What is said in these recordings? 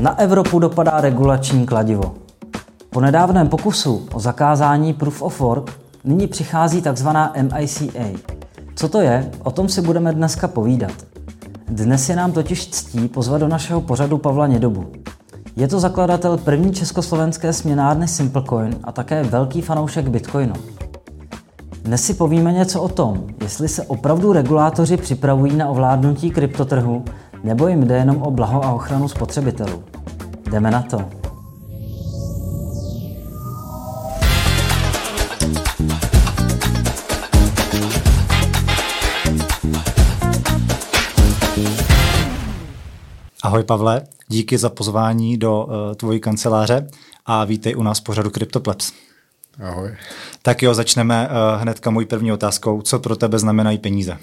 Na Evropu dopadá regulační kladivo. Po nedávném pokusu o zakázání Proof of Work nyní přichází tzv. MICA. Co to je, o tom si budeme dneska povídat. Dnes je nám totiž ctí pozvat do našeho pořadu Pavla Nědobu. Je to zakladatel první československé směnárny Simplecoin a také velký fanoušek Bitcoinu. Dnes si povíme něco o tom, jestli se opravdu regulátoři připravují na ovládnutí kryptotrhu, nebo jim jde jenom o blaho a ochranu spotřebitelů. Jdeme na to. Ahoj Pavle, díky za pozvání do uh, tvojí kanceláře a vítej u nás pořadu CryptoPlebs. Ahoj. Tak jo, začneme uh, hnedka mojí první otázkou. Co pro tebe znamenají peníze?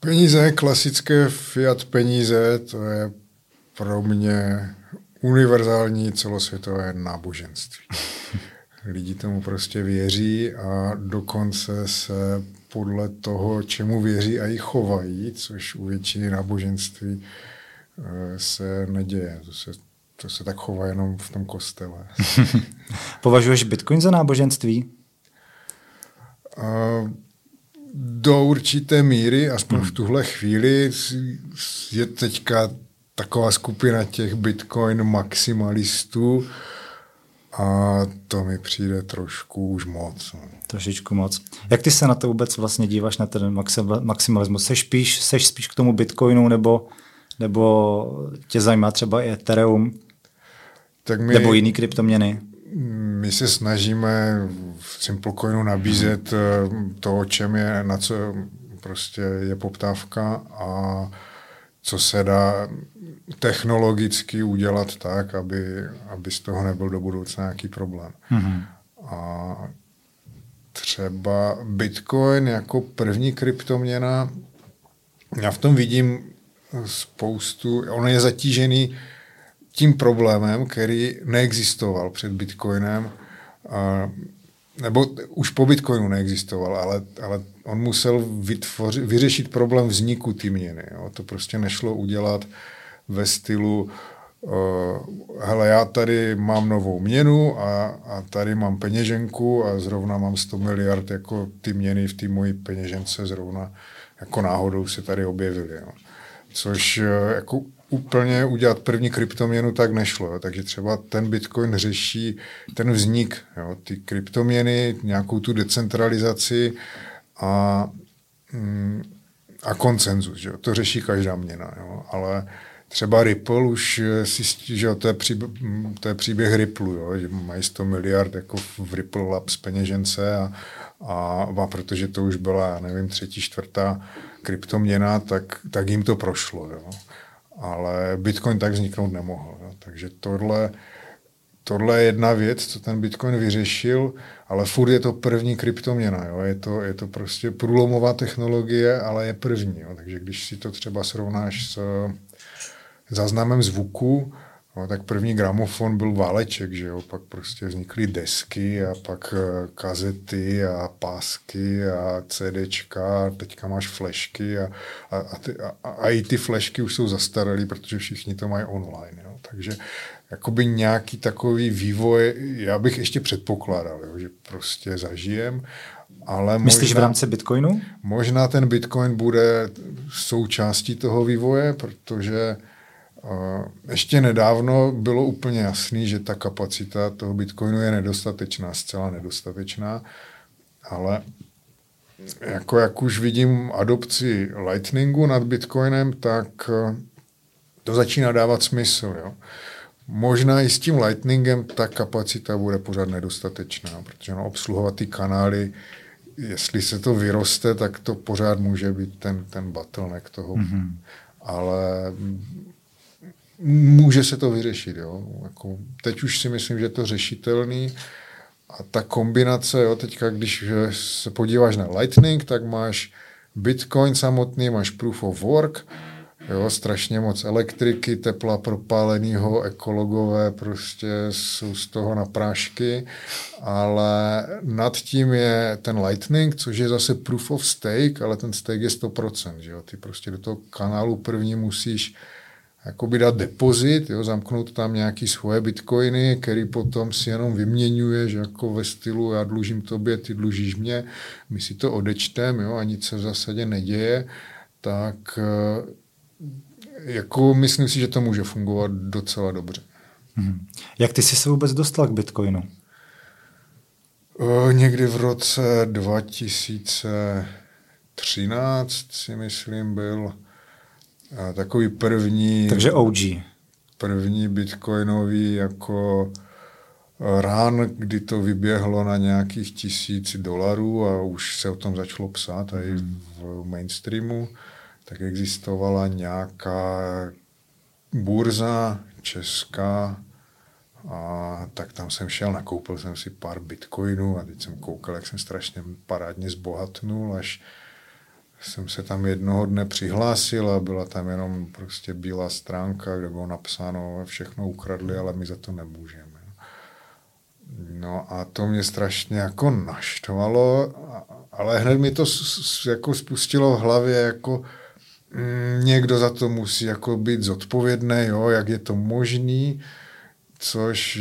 Peníze, klasické fiat peníze, to je pro mě univerzální celosvětové náboženství. Lidi tomu prostě věří a dokonce se podle toho, čemu věří a i chovají, což u většiny náboženství eh, se neděje. To se, to se tak chová jenom v tom kostele. Považuješ Bitcoin za náboženství? Uh, do určité míry, aspoň hmm. v tuhle chvíli, je teďka taková skupina těch Bitcoin maximalistů a to mi přijde trošku už moc. No. Trošičku moc. Jak ty se na to vůbec vlastně díváš, na ten maximalismus? Seš spíš, seš spíš k tomu Bitcoinu nebo, nebo tě zajímá třeba i Ethereum? Tak my, nebo jiný kryptoměny? My se snažíme v Simplecoinu nabízet eh, to, o čem je, na co prostě je poptávka a co se dá technologicky udělat tak, aby, aby z toho nebyl do budoucna nějaký problém. Mm-hmm. A třeba Bitcoin jako první kryptoměna, já v tom vidím spoustu, on je zatížený tím problémem, který neexistoval před Bitcoinem, a, nebo už po Bitcoinu neexistoval, ale, ale on musel vytvořit, vyřešit problém vzniku té měny. Jo. To prostě nešlo udělat ve stylu uh, hele, já tady mám novou měnu a, a tady mám peněženku a zrovna mám 100 miliard jako ty měny v té mojí peněžence zrovna jako náhodou se tady objevily. Jo. Což uh, jako úplně udělat první kryptoměnu tak nešlo. Jo. Takže třeba ten Bitcoin řeší ten vznik, jo, ty kryptoměny, nějakou tu decentralizaci a, mm, a koncenzus. Že? To řeší každá měna. Jo. Ale třeba Ripple už si, že to je, příběh, to je příběh Ripple, jo, že mají 100 miliard jako v Ripple Labs peněžence a, a, a protože to už byla, nevím, třetí, čtvrtá kryptoměna, tak, tak jim to prošlo. Jo ale Bitcoin tak vzniknout nemohl. Jo. Takže tohle, tohle je jedna věc, co ten Bitcoin vyřešil, ale furt je to první kryptoměna. Jo. Je, to, je to prostě průlomová technologie, ale je první. Jo. Takže když si to třeba srovnáš s záznamem zvuku, No, tak první gramofon byl váleček, že jo, pak prostě vznikly desky a pak eh, kazety a pásky a CDčka a teďka máš flešky a, a, a, ty, a, a i ty flešky už jsou zastaralý, protože všichni to mají online, jo. takže jakoby nějaký takový vývoj, já bych ještě předpokládal, jo, že prostě zažijem, ale Myslíš možná, v rámci Bitcoinu? Možná ten Bitcoin bude součástí toho vývoje, protože ještě nedávno bylo úplně jasný, že ta kapacita toho Bitcoinu je nedostatečná, zcela nedostatečná, ale jako jak už vidím adopci Lightningu nad Bitcoinem, tak eh, to začíná dávat smysl. Jo. Možná i s tím Lightningem ta kapacita bude pořád nedostatečná, protože no, obsluhovat ty kanály, jestli se to vyroste, tak to pořád může být ten, ten bottleneck toho. Mm-hmm. Ale může se to vyřešit. Jo? Jako, teď už si myslím, že je to řešitelný. A ta kombinace, jo, teďka když se podíváš na Lightning, tak máš Bitcoin samotný, máš Proof of Work, jo, strašně moc elektriky, tepla propáleného, ekologové prostě jsou z toho na prášky, ale nad tím je ten Lightning, což je zase Proof of Stake, ale ten stake je 100%, že jo, ty prostě do toho kanálu první musíš jakoby dát depozit, jo, zamknout tam nějaký svoje bitcoiny, který potom si jenom vyměňuje, že jako ve stylu já dlužím tobě, ty dlužíš mě, my si to odečtem, jo, a nic se v zásadě neděje, tak eh, jako myslím si, že to může fungovat docela dobře. Hmm. Jak ty jsi se vůbec dostal k Bitcoinu? Eh, někdy v roce 2013 si myslím byl a takový první... Takže OG. První bitcoinový jako eh, rán, kdy to vyběhlo na nějakých tisíc dolarů a už se o tom začalo psát i v mainstreamu, tak existovala nějaká burza česká a tak tam jsem šel, nakoupil jsem si pár bitcoinů a teď jsem koukal, jak jsem strašně parádně zbohatnul, až jsem se tam jednoho dne přihlásil a byla tam jenom prostě bílá stránka, kde bylo napsáno, všechno ukradli, ale my za to nemůžeme. No a to mě strašně jako naštvalo, ale hned mi to jako spustilo v hlavě jako mm, někdo za to musí jako být zodpovědný, jo, jak je to možný, což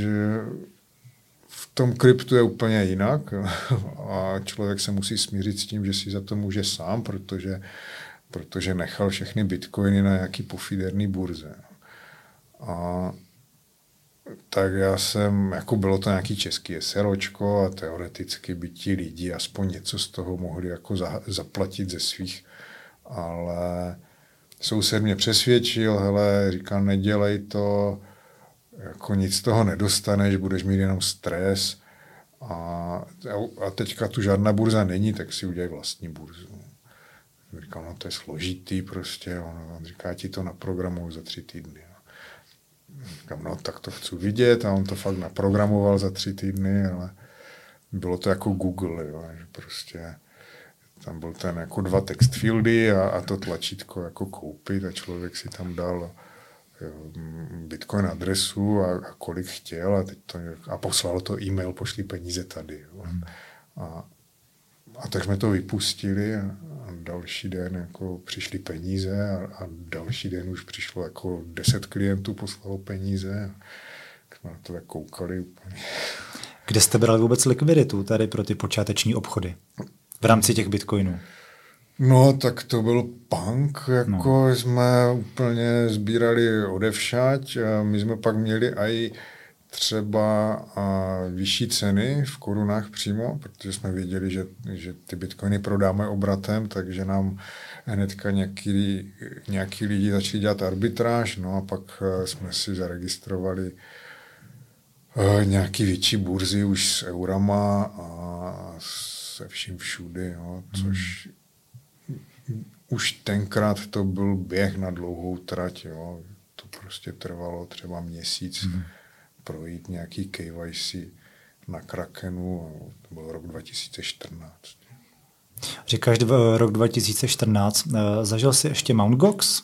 tom kryptu je úplně jinak a člověk se musí smířit s tím, že si za to může sám, protože, protože nechal všechny bitcoiny na nějaký pofiderný burze. A tak já jsem, jako bylo to nějaký český SROčko a teoreticky by ti lidi aspoň něco z toho mohli jako za, zaplatit ze svých, ale soused mě přesvědčil, hele, říkal, nedělej to, jako nic z toho nedostaneš, budeš mít jenom stres a, a teďka tu žádná burza není, tak si udělej vlastní burzu. Říkal, no to je složitý prostě, on, on říká, ti to naprogramuju za tři týdny. Říkám, no tak to chci vidět a on to fakt naprogramoval za tři týdny, ale bylo to jako Google, jo, že prostě tam byl ten jako dva text fieldy a, a to tlačítko jako koupit a člověk si tam dal Bitcoin adresu a, a kolik chtěl a, teď to, a poslal to e-mail, pošli peníze tady. Jo. Hmm. A, a tak jsme to vypustili a, a další den jako přišly peníze a, a další den už přišlo jako deset klientů poslalo peníze. A jsme na to tak koukali úplně. Kde jste brali vůbec likviditu tady pro ty počáteční obchody v rámci těch bitcoinů? No, tak to byl punk, jako no. jsme úplně sbírali odevšať. My jsme pak měli i třeba a, vyšší ceny v korunách přímo, protože jsme věděli, že, že ty bitcoiny prodáme obratem, takže nám hnedka nějaký, nějaký lidi začali dělat arbitráž, no a pak jsme si zaregistrovali nějaký větší burzy už s eurama a se vším všudy, jo, což hmm už tenkrát to byl běh na dlouhou trať. Jo. To prostě trvalo třeba měsíc mm. projít nějaký KYC na Krakenu. To byl rok 2014. Říkáš rok 2014. Eh, zažil jsi ještě Mt. Gox?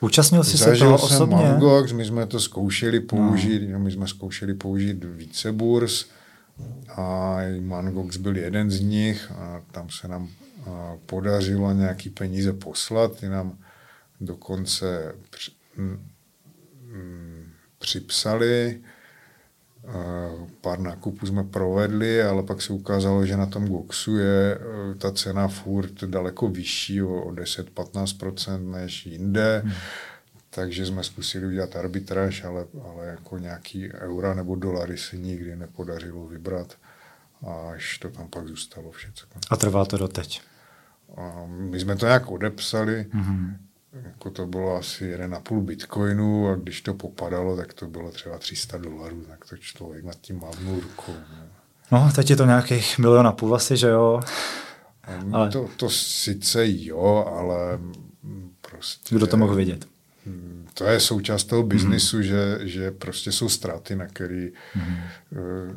Účastnil jsi Zažil se toho jsem osobně? Mt. Gox, my jsme to zkoušeli použít, no. my jsme zkoušeli použít více burs a Mt. Gox byl jeden z nich a tam se nám podařilo nějaký peníze poslat, ty nám dokonce při, m, m, připsali, pár nákupů jsme provedli, ale pak se ukázalo, že na tom Goxu je e, ta cena furt daleko vyšší o 10-15% než jinde. Hmm. Takže jsme zkusili udělat arbitráž, ale, ale jako nějaký eura nebo dolary se nikdy nepodařilo vybrat. Až to tam pak zůstalo všechno. A trvá to doteď? A my jsme to nějak odepsali, mm-hmm. jako to bylo asi 1,5 bitcoinu a když to popadalo, tak to bylo třeba 300 dolarů, tak to člověk nad tím mávnul rukou. Ne? No, teď je to nějakých milion a půl asi, že jo? Ale... To, to sice jo, ale prostě... Kdo to mohl vidět? To je součást toho biznisu, mm-hmm. že, že prostě jsou ztráty, na který mm-hmm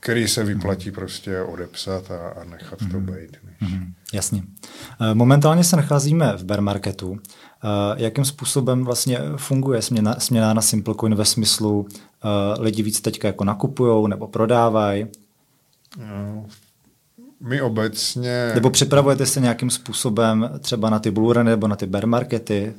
který se vyplatí prostě odepsat a, a nechat mm-hmm. to mhm. být. Než... Mm-hmm. Jasně. Eh, momentálně se nacházíme v bear marketu. Eh, jakým způsobem vlastně funguje směna, směna na Simplecoin ve smyslu uh, lidi víc teďka jako nakupují nebo prodávají? No, my obecně... Nebo připravujete se nějakým způsobem třeba na ty bull nebo na ty bear markety?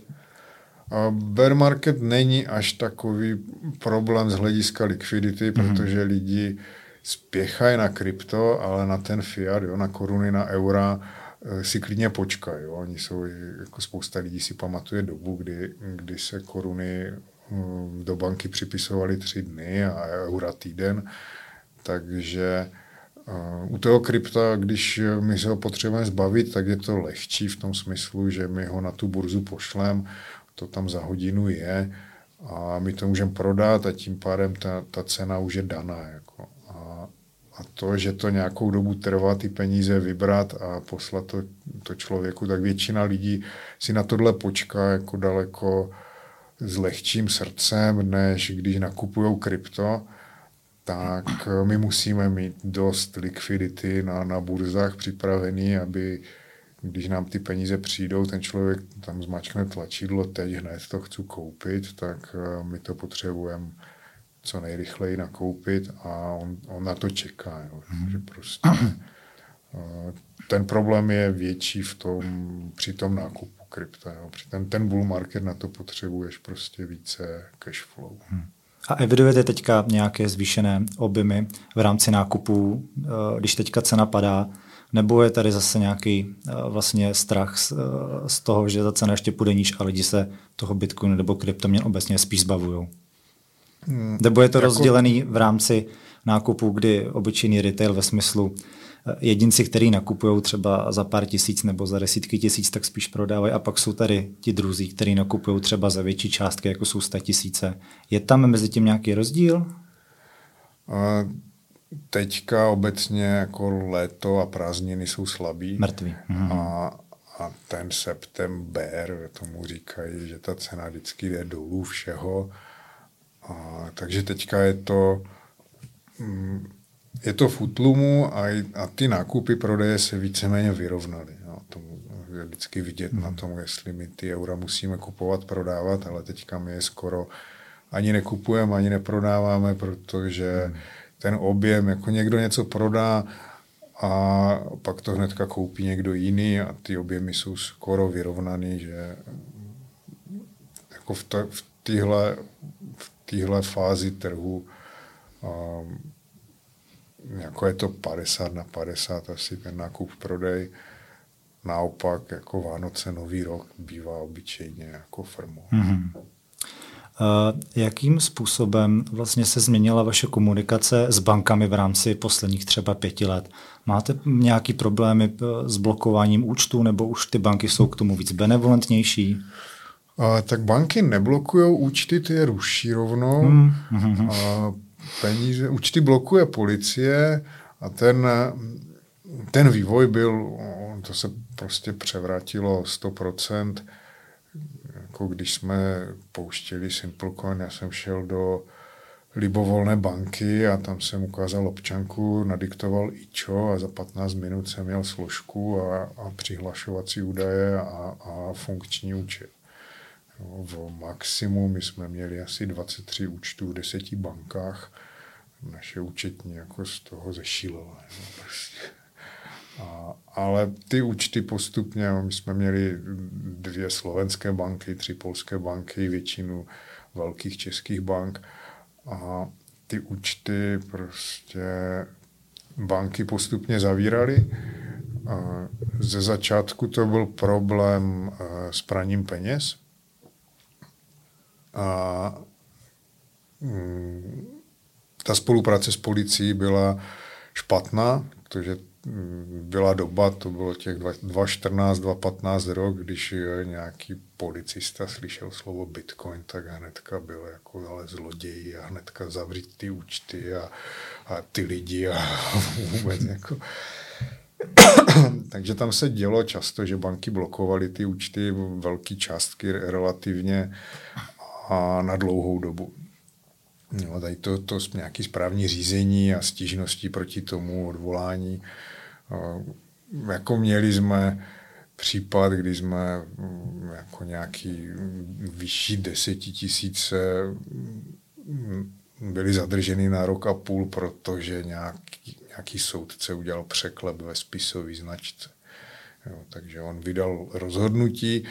Bear market není až takový problém z hlediska likvidity, mm-hmm. protože lidi spěchají na krypto, ale na ten fiat, jo, na koruny, na eura, eh, si klidně počkají. Jo. Oni jsou, jako spousta lidí si pamatuje dobu, kdy, kdy se koruny hm, do banky připisovaly tři dny a eura týden, takže u toho krypta, když my se ho potřebujeme zbavit, tak je to lehčí v tom smyslu, že my ho na tu burzu pošlem, to tam za hodinu je a my to můžeme prodat a tím pádem ta, ta cena už je daná. Jako. A, to, že to nějakou dobu trvá ty peníze vybrat a poslat to, to člověku, tak většina lidí si na tohle počká jako daleko s lehčím srdcem, než když nakupují krypto tak my musíme mít dost likvidity na, na burzách připravený, aby když nám ty peníze přijdou, ten člověk tam zmačkne tlačidlo, teď hned to chci koupit, tak eh, my to potřebujeme co nejrychleji nakoupit a on, on na to čeká. Jo. Mm. Že prostě, eh, ten problém je větší v tom, při tom nákupu krypta. Jo. Při ten, ten bull market na to potřebuješ prostě více cash flow. Mm. A evidujete teďka nějaké zvýšené objemy v rámci nákupů, eh, když teďka cena padá, nebo je tady zase nějaký eh, vlastně strach z, z toho, že ta cena ještě půjde níž a lidi se toho Bitcoinu nebo kryptoměn obecně spíš zbavují? Hmm, nebo je to jako... rozdělený v rámci nákupů, kdy obyčejný retail ve smyslu jedinci, kteří nakupují třeba za pár tisíc nebo za desítky tisíc, tak spíš prodávají. A pak jsou tady ti druzí, kteří nakupují třeba za větší částky, jako jsou 100 tisíce. Je tam mezi tím nějaký rozdíl? A teďka obecně jako léto a prázdniny jsou slabí. Mrtví. Mhm. A, a ten september, tomu říkají, že ta cena vždycky jde dolů všeho. A, takže teďka je to... Mm, je to v útlumu a, a ty nákupy prodeje se víceméně vyrovnaly. No, to je vždycky vidět hmm. na tom, jestli my ty eura musíme kupovat, prodávat, ale teďka my je skoro ani nekupujeme, ani neprodáváme, protože hmm. ten objem, jako někdo něco prodá a pak to hnedka koupí někdo jiný a ty objemy jsou skoro vyrovnaný, že jako v, ta, v téhle v téhle fázi trhu um, jako je to 50 na 50 asi ten nákup prodej. Naopak jako Vánoce, Nový rok bývá obyčejně jako firmu. Mm-hmm. Uh, jakým způsobem vlastně se změnila vaše komunikace s bankami v rámci posledních třeba pěti let? Máte nějaký problémy s blokováním účtu nebo už ty banky jsou k tomu víc benevolentnější? Tak banky neblokují účty, ty je ruší rovnou. Mm-hmm. Uh, peníze, účty blokuje policie a ten, ten vývoj byl, to se prostě převratilo 100%, jako když jsme pouštěli SimpleCoin, já jsem šel do libovolné banky a tam jsem ukázal občanku, nadiktoval IČO a za 15 minut jsem měl složku a, a přihlašovací údaje a, a funkční účet. V maximu my jsme měli asi 23 účtů v deseti bankách naše účetní jako z toho zešílela. No, prostě. A, ale ty účty postupně, my jsme měli dvě slovenské banky, tři polské banky, většinu velkých českých bank a ty účty prostě banky postupně zavíraly. Ze začátku to byl problém eh, s praním peněz. A mm, ta spolupráce s policií byla špatná, protože mm, byla doba, to bylo těch 2014, 2015 rok, když nějaký policista slyšel slovo bitcoin, tak hnedka byl jako ale zloději a hnedka zavřít ty účty a, a ty lidi a vůbec jako... Takže tam se dělo často, že banky blokovaly ty účty velké částky relativně a na dlouhou dobu. No, tady to, to nějaké správní řízení a stížnosti proti tomu odvolání. Jako měli jsme případ, kdy jsme mm, jako nějaký vyšší desetitisíce mm, byli zadrženi na rok a půl, protože nějaký, nějaký soudce udělal překlep ve spisové značce. Jo, takže on vydal rozhodnutí,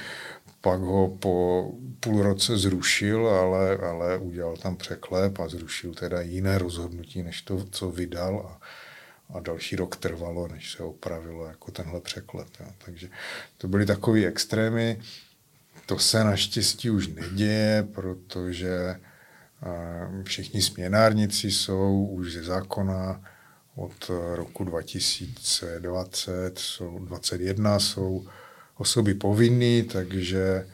pak ho po půl roce zrušil, ale, ale udělal tam překlep a zrušil teda jiné rozhodnutí, než to, co vydal a, a další rok trvalo, než se opravilo jako tenhle překlep. Jo. Takže to byly takové extrémy. To se naštěstí už neděje, protože všichni směnárníci jsou už ze zákona od roku 2020, jsou, 2021 jsou osoby povinný, takže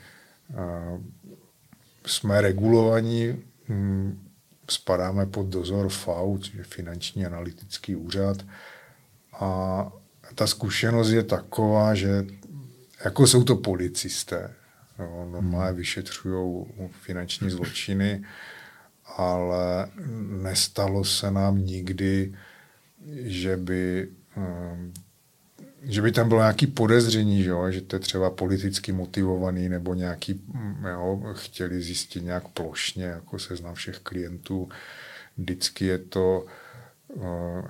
jsme regulovaní, hm, spadáme pod dozor FAU, což je Finanční analytický úřad. A ta zkušenost je taková, že jako jsou to policisté, no, normálně hmm. vyšetřují finanční zločiny, ale nestalo se nám nikdy, že by hm, že by tam bylo nějaký podezření, že, jo, že to je třeba politicky motivovaný nebo nějaký, mm, jo, chtěli zjistit nějak plošně, jako seznam všech klientů. Vždycky je to uh,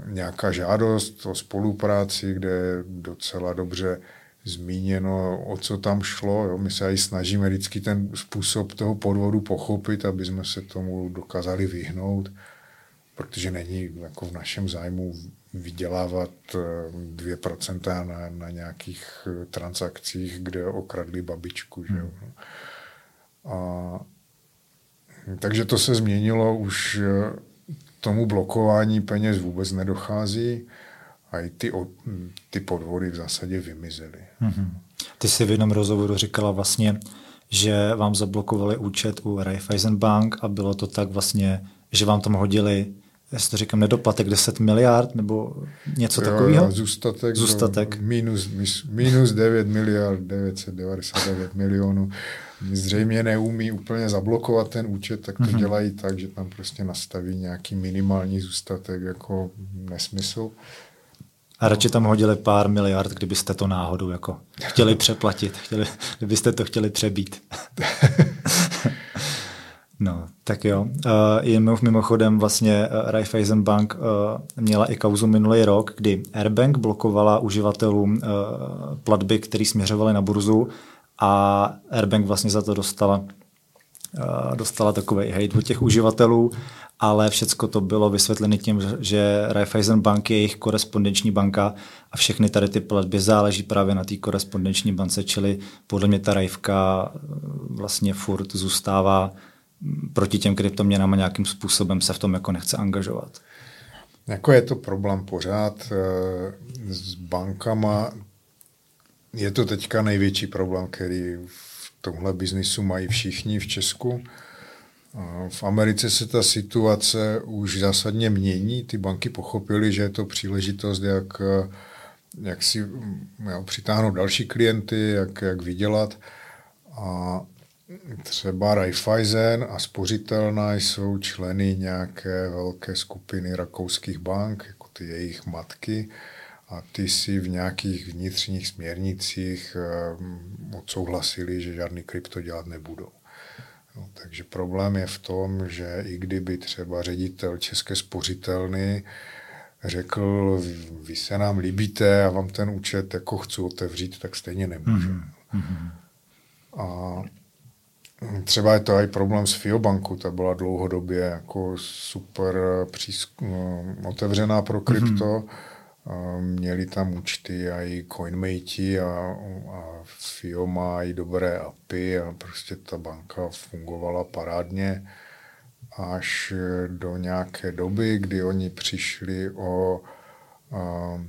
nějaká žádost o spolupráci, kde je docela dobře zmíněno, o co tam šlo. Jo. My se i snažíme vždycky ten způsob toho podvodu pochopit, aby jsme se tomu dokázali vyhnout, protože není jako v našem zájmu vydělávat 2% eh, na, na nějakých eh, transakcích, kde okradli babičku. Že jo? Hmm. A, takže to se změnilo, už eh, tomu blokování peněz vůbec nedochází a i ty, ty podvody v zásadě vymizely. Mm-hmm. Ty jsi v jednom rozhovoru říkala vlastně, že vám zablokovali účet u Raiffeisen Bank a bylo to tak vlastně, že vám tam hodili já si to říkám, nedoplatek 10 miliard nebo něco jo, takového? Jo, zůstatek, zůstatek. Minus, minus 9 miliard 999 milionů. Zřejmě neumí úplně zablokovat ten účet, tak to mm-hmm. dělají tak, že tam prostě nastaví nějaký minimální zůstatek jako nesmysl. A radši tam hodili pár miliard, kdybyste to náhodou jako chtěli přeplatit, chtěli, kdybyste to chtěli přebít. No, tak jo. Uh, jen mimochodem vlastně uh, Raiffeisen Bank uh, měla i kauzu minulý rok, kdy Airbank blokovala uživatelům uh, platby, které směřovaly na burzu a Airbank vlastně za to dostala uh, dostala takový hate od těch uživatelů, ale všecko to bylo vysvětlené tím, že Raiffeisen Bank je jejich korespondenční banka a všechny tady ty platby záleží právě na té korespondenční bance, čili podle mě ta Raifka vlastně furt zůstává proti těm kryptoměnám a nějakým způsobem se v tom jako nechce angažovat. Jako je to problém pořád eh, s bankama. Je to teďka největší problém, který v tomhle biznisu mají všichni v Česku. V Americe se ta situace už zásadně mění. Ty banky pochopily, že je to příležitost, jak, jak si jo, přitáhnout další klienty, jak, jak vydělat. A třeba Raiffeisen a spořitelná jsou členy nějaké velké skupiny rakouských bank, jako ty jejich matky, a ty si v nějakých vnitřních směrnicích eh, odsouhlasili, že žádný krypto dělat nebudou. No, takže problém je v tom, že i kdyby třeba ředitel České spořitelny řekl, vy se nám líbíte a vám ten účet jako chci otevřít, tak stejně nemůže. Mm-hmm. A Třeba je to i problém s Fiobanku, ta byla dlouhodobě jako super přísk- no, otevřená pro krypto. Mm-hmm. Měli tam účty a i CoinMate a, a Fio má i dobré API a prostě ta banka fungovala parádně až do nějaké doby, kdy oni přišli o a,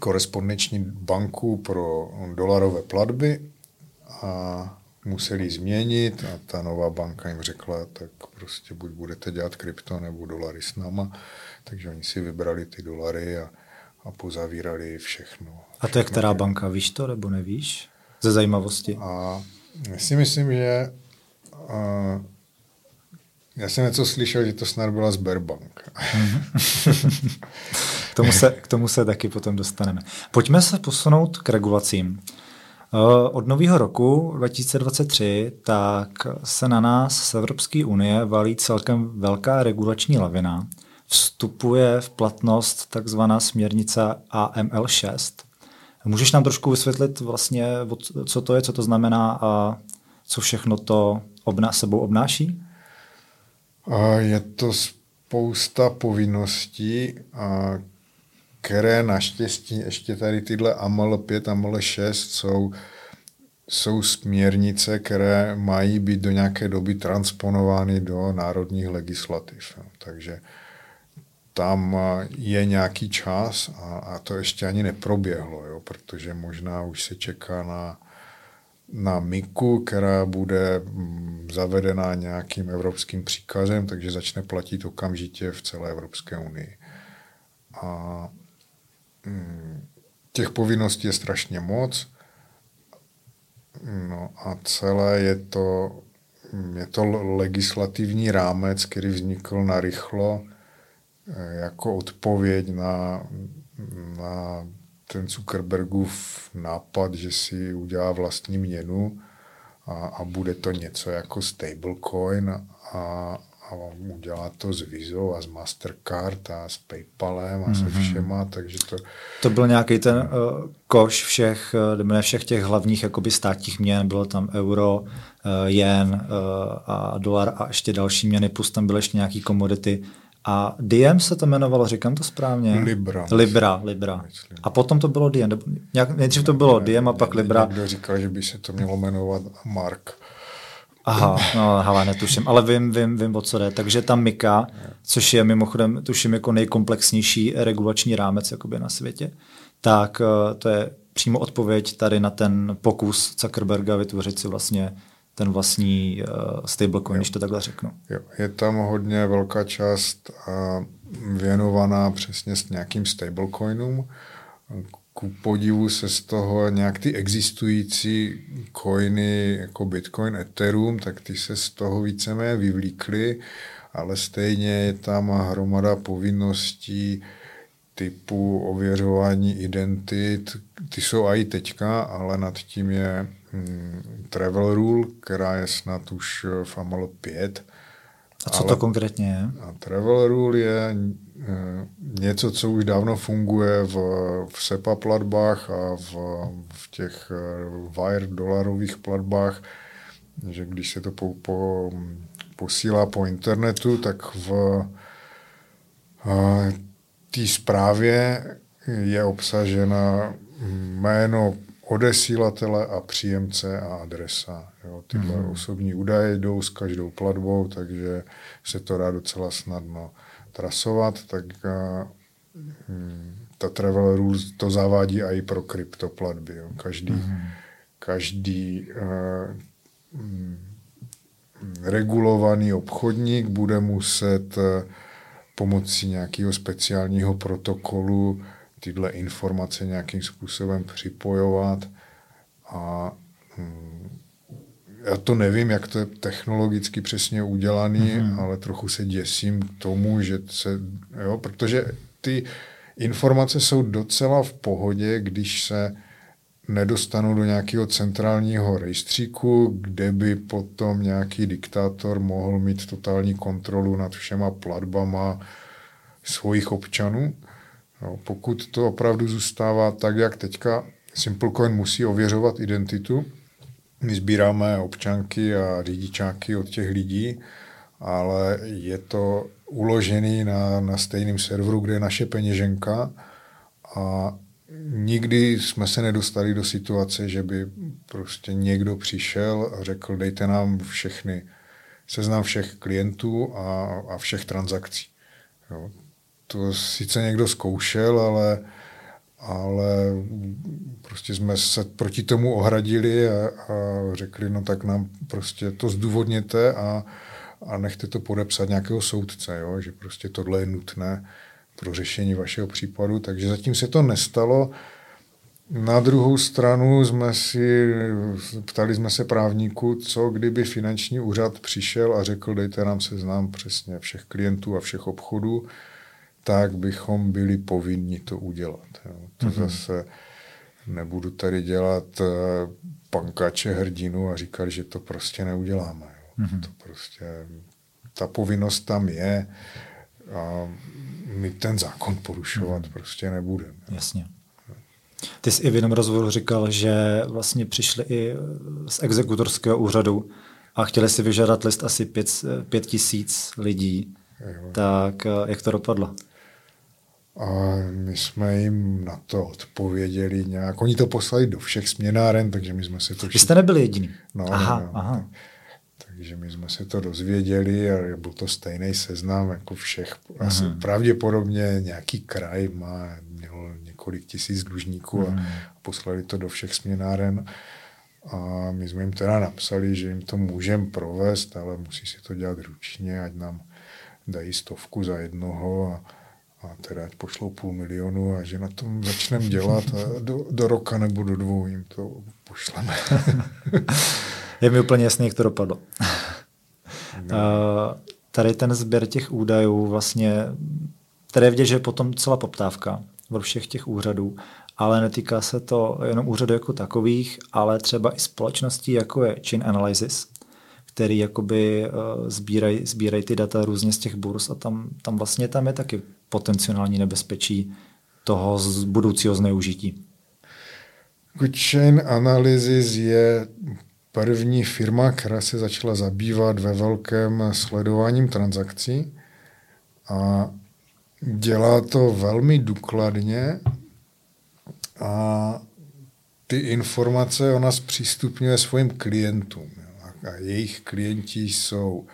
korespondenční banku pro dolarové platby a museli změnit a ta nová banka jim řekla, tak prostě buď budete dělat krypto nebo dolary s náma. Takže oni si vybrali ty dolary a, a pozavírali všechno. A to je která banka? Víš to nebo nevíš? Ze zajímavosti. A já si myslím, že a, já jsem něco slyšel, že to snad byla Sberbank. k, tomu se, k tomu se taky potom dostaneme. Pojďme se posunout k regulacím. Eh, od nového roku 2023 tak se na nás z Evropské unie valí celkem velká regulační lavina. Vstupuje v platnost takzvaná směrnice AML6. Můžeš nám trošku vysvětlit vlastně, co to je, co to znamená a co všechno to obna, sebou obnáší? Je to spousta povinností, které naštěstí ještě tady tyhle AML 5, AML 6 jsou, jsou směrnice, které mají být do nějaké doby transponovány do národních legislativ. Takže tam je nějaký čas a, a to ještě ani neproběhlo, jo, protože možná už se čeká na na MIKu, která bude mm, zavedena nějakým evropským příkazem, takže začne platit okamžitě v celé Evropské unii. A těch povinností je strašně moc. No a celé je to, je to legislativní rámec, který vznikl na rychlo eh, jako odpověď na, na ten Zuckerbergův nápad, že si udělá vlastní měnu a, a bude to něco jako stablecoin a, a udělá to s Vizou a s Mastercard a s Paypalem a mm-hmm. se mhm. všema, takže to... To byl nějaký ten uh, koš všech, uh, všech těch hlavních jakoby státních měn, bylo tam euro, uh, jen uh, a dolar a ještě další měny, plus tam byly ještě nějaký komodity. A Diem se to jmenovalo, říkám to správně? Libra. Libra, Libra. Myslím. A potom to bylo Diem. Nějak, nejdřív to bylo ne, Diem a pak ne, Libra. Někdo říkal, že by se to mělo jmenovat Mark. Aha, no hele, netuším, ale vím, vím, vím, o co jde. Takže ta MIKA, což je mimochodem, tuším, jako nejkomplexnější regulační rámec jakoby na světě, tak eh, to je přímo odpověď tady na ten pokus Zuckerberga vytvořit si vlastně ten vlastní uh, stablecoin, když to takhle řeknu. Jo, je tam hodně velká část uh, věnovaná přesně s nějakým stablecoinům. Ku podivu se z toho nějak ty existující coiny jako Bitcoin, Ethereum, tak ty se z toho víceméně vyvlíkly, ale stejně je tam hromada povinností typu ověřování identit, ty jsou i teďka, ale nad tím je Hmm, travel Rule, která je snad už v AML 5. A co ale, to konkrétně je? A Travel Rule je něco, co už dávno funguje v, v SEPA platbách a v, v těch eh, wire dolarových platbách, že když se to po, po, posílá po internetu, tak v té zprávě je obsažena jméno odesílatele a příjemce a adresa. Jo. Tyhle mm-hmm. osobní údaje jdou s každou platbou, takže se to dá docela snadno trasovat, tak a, hm, ta Travel Rules to zavádí i pro kryptoplatby. Jo. Každý, mm-hmm. každý uh, regulovaný obchodník bude muset uh, pomocí nějakého speciálního protokolu tyhle informace nějakým způsobem připojovat a hm, já to nevím, jak to je technologicky přesně udělaný, mm-hmm. ale trochu se děsím tomu, že se, jo, protože ty informace jsou docela v pohodě, když se nedostanou do nějakého centrálního rejstříku, kde by potom nějaký diktátor mohl mít totální kontrolu nad všema platbama svojich občanů. No, pokud to opravdu zůstává tak, jak teďka, SimpleCoin musí ověřovat identitu. My sbíráme občanky a řidičáky od těch lidí, ale je to uložený na, na stejném serveru, kde je naše peněženka a nikdy jsme se nedostali do situace, že by prostě někdo přišel a řekl, dejte nám všechny, seznam všech klientů a, a všech transakcí. Jo to sice někdo zkoušel, ale, ale prostě jsme se proti tomu ohradili a, a řekli, no tak nám prostě to zdůvodněte a, a nechte to podepsat nějakého soudce, jo? že prostě tohle je nutné pro řešení vašeho případu. Takže zatím se to nestalo. Na druhou stranu jsme si, ptali jsme se právníků, co kdyby finanční úřad přišel a řekl, dejte nám seznam přesně všech klientů a všech obchodů, tak bychom byli povinni to udělat. Jo. To mm-hmm. zase nebudu tady dělat uh, pankače hrdinu a říkat, že to prostě neuděláme. Jo. Mm-hmm. To prostě, ta povinnost tam je a my ten zákon porušovat mm-hmm. prostě nebudeme. Jasně. Ty jsi i v jednom rozhovoru říkal, že vlastně přišli i z exekutorského úřadu a chtěli si vyžádat list asi pět, pět tisíc lidí. Jo. Tak eh, jak to dopadlo? A my jsme jim na to odpověděli nějak. Oni to poslali do všech směnáren, takže my jsme si to... Vy jste nebyli jediný? No, aha, no, aha. Takže my jsme si to dozvěděli a byl to stejný seznam jako všech. Asi mm. pravděpodobně nějaký kraj má měl několik tisíc dlužníků mm. a mhm. poslali to do všech směnáren. A my jsme jim teda napsali, že jim to můžeme provést, ale musí si to dělat ručně, ať nám dají stovku za jednoho a, a teda ať pošlou půl milionu a že na tom začneme dělat a do, do roka nebo do dvou jim to pošleme. Je mi úplně jasný, jak to dopadlo. No. tady ten sběr těch údajů vlastně, tady je vidět, že je potom celá poptávka ve všech těch úřadů, ale netýká se to jenom úřadů jako takových, ale třeba i společností, jako je Chain Analysis, který jakoby uh, sbírají sbíraj ty data různě z těch burs a tam, tam vlastně tam je taky potenciální nebezpečí toho z budoucího zneužití. Chain Analysis je první firma, která se začala zabývat ve velkém sledováním transakcí a dělá to velmi důkladně a ty informace ona zpřístupňuje svým klientům. A jejich klienti jsou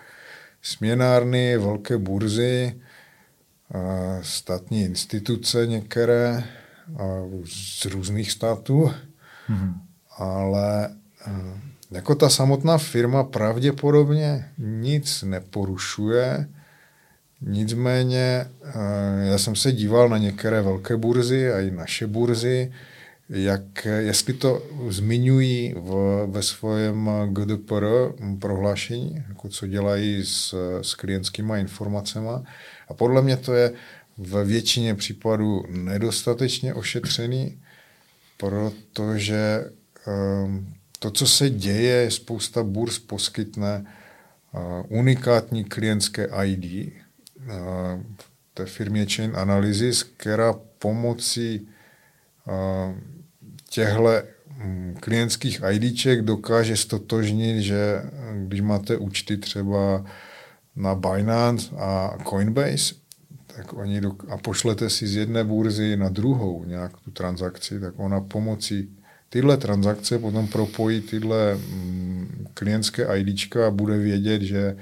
směnárny, velké burzy, státní instituce některé z různých států, mm-hmm. ale jako ta samotná firma pravděpodobně nic neporušuje, nicméně eh, já jsem se díval na některé velké burzy a i naše burzy, jak, jestli to zmiňují v, ve svém GDPR prohlášení, jako co dělají s, s klientskými informacemi. A podle mě to je v většině případů nedostatečně ošetřený, protože um, to, co se děje, spousta burz poskytne uh, unikátní klientské ID uh, té firmě Chain Analysis, která pomocí uh, těchto um, klientských IDček dokáže stotožnit, že když máte účty třeba na Binance a Coinbase, tak oni do, a pošlete si z jedné burzy na druhou nějak tu transakci, tak ona pomocí tyhle transakce potom propojí tyhle mm, klientské ID a bude vědět, že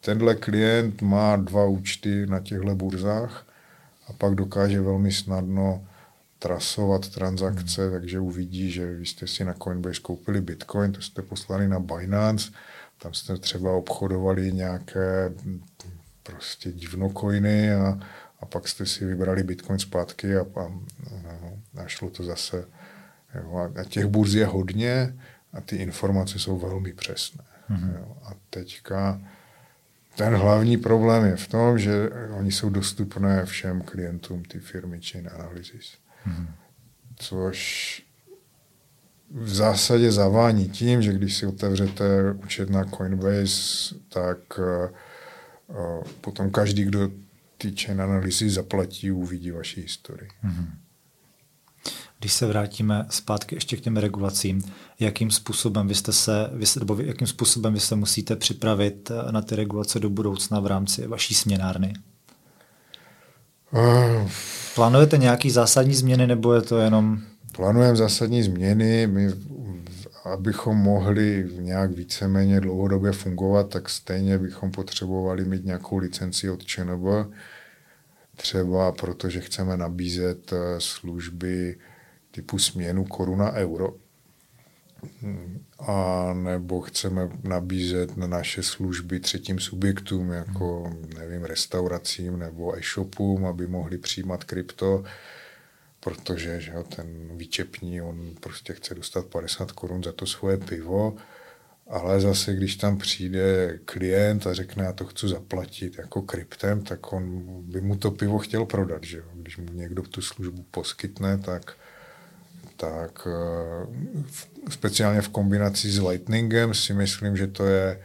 tenhle klient má dva účty na těchto burzách a pak dokáže velmi snadno trasovat transakce, hmm. takže uvidí, že vy jste si na Coinbase koupili Bitcoin, to jste poslali na Binance, tam jste třeba obchodovali nějaké mm, prostě divnokoiny a, a pak jste si vybrali Bitcoin zpátky a, a, a šlo to zase Jo, a těch burz je hodně a ty informace jsou velmi přesné. Mm-hmm. Jo, a teďka ten hlavní problém je v tom, že oni jsou dostupné všem klientům ty firmy Chain Analysis. Mm-hmm. Což v zásadě zavání tím, že když si otevřete účet na Coinbase, tak uh, potom každý, kdo ty chain analýzy zaplatí, uvidí vaši historii. Mm-hmm. Když se vrátíme zpátky ještě k těm regulacím, jakým způsobem vy jste se, vy nebo jakým způsobem vy se musíte připravit eh, na ty regulace do budoucna v rámci vaší směnárny? Uh, Plánujete nějaký zásadní změny, nebo je to jenom... Plánujeme zásadní změny. My, abychom mohli nějak víceméně dlouhodobě fungovat, tak stejně bychom potřebovali mít nějakou licenci od ČNB, třeba protože chceme nabízet eh, služby typu směnu koruna euro, a nebo chceme nabízet na naše služby třetím subjektům, jako nevím, restauracím nebo e-shopům, aby mohli přijímat krypto, protože že jo, ten výčepní, on prostě chce dostat 50 korun za to svoje pivo, ale zase, když tam přijde klient a řekne, já to chci zaplatit jako kryptem, tak on by mu to pivo chtěl prodat. Že jo? Když mu někdo tu službu poskytne, tak tak eh, speciálně v kombinaci s Lightningem si myslím, že to je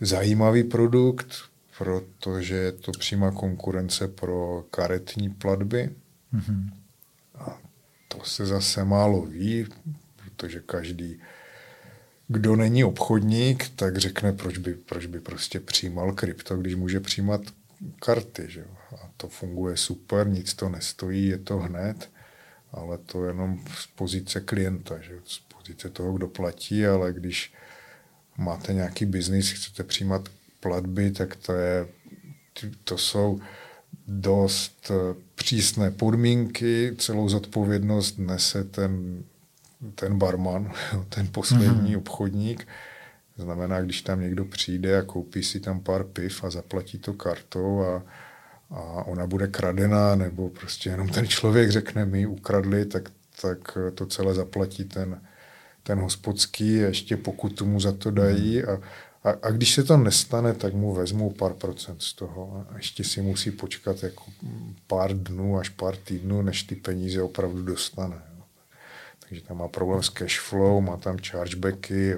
zajímavý produkt, protože je to přímá konkurence pro karetní platby. Mm-hmm. To se zase málo ví, protože každý, kdo není obchodník, tak řekne, proč by, proč by prostě přijímal krypto, když může přijímat karty. Že? A to funguje super, nic to nestojí, je to hned, ale to jenom z pozice klienta, že? z pozice toho, kdo platí, ale když máte nějaký biznis, chcete přijímat platby, tak to je, to jsou dost eh, přísné podmínky, celou zodpovědnost nese ten, ten barman, ten poslední mm-hmm. obchodník. Znamená, když tam někdo přijde a koupí si tam pár piv a zaplatí to kartou a, a ona bude kradená, nebo prostě jenom ten člověk řekne, my ukradli, tak, tak to celé zaplatí ten, ten hospodský, ještě pokud mu za to dají a, a, a když se to nestane, tak mu vezmou pár procent z toho a ještě si musí počkat jako pár dnů až pár týdnů, než ty peníze opravdu dostane. Takže tam má problém s cash flow, má tam chargebacky,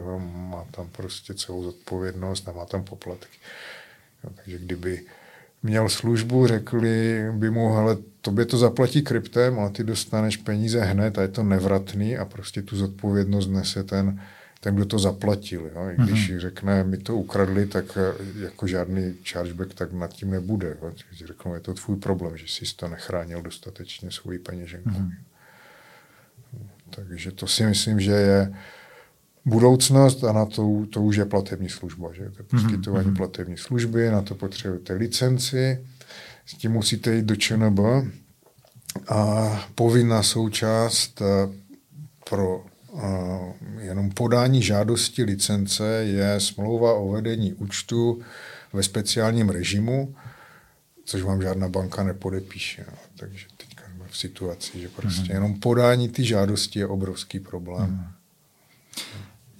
má tam prostě celou zodpovědnost a má tam poplatky. takže kdyby měl službu, řekli by mu, hele, tobě to zaplatí kryptem, ale ty dostaneš peníze hned a je to nevratný a prostě tu zodpovědnost nese ten, ten, kdo to zaplatil. Jo? I když mm-hmm. řekne, my to ukradli, tak eh, jako žádný chargeback tak nad tím nebude. Jo? Řeknou, je to tvůj problém, že jsi to nechránil dostatečně svoji peněženku. Mm-hmm. Takže to si myslím, že je budoucnost a na to, to už je platební služba. Že? To je poskytování mm-hmm. platební služby, na to potřebujete licenci, s tím musíte jít do ČNB a povinná součást eh, pro jenom podání žádosti licence je smlouva o vedení účtu ve speciálním režimu, což vám žádná banka nepodepíše. No. Takže teďka jsme v situaci, že prostě mm-hmm. jenom podání ty žádosti je obrovský problém. Mm-hmm.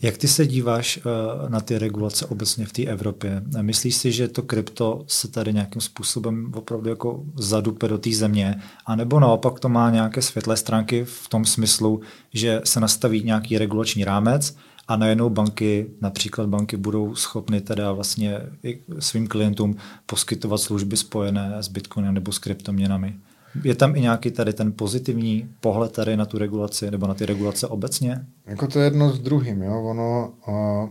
Jak ty se díváš uh, na ty regulace obecně v té Evropě? Myslíš si, že to krypto se tady nějakým způsobem opravdu jako zadupe do té země? A nebo naopak to má nějaké světlé stránky v tom smyslu, že se nastaví nějaký regulační rámec a najednou banky, například banky budou schopny teda vlastně svým klientům poskytovat služby spojené s Bitcoinem nebo s kryptoměnami? Je tam i nějaký tady ten pozitivní pohled tady na tu regulaci nebo na ty regulace obecně? Jako to je jedno s druhým, jo. Ono, a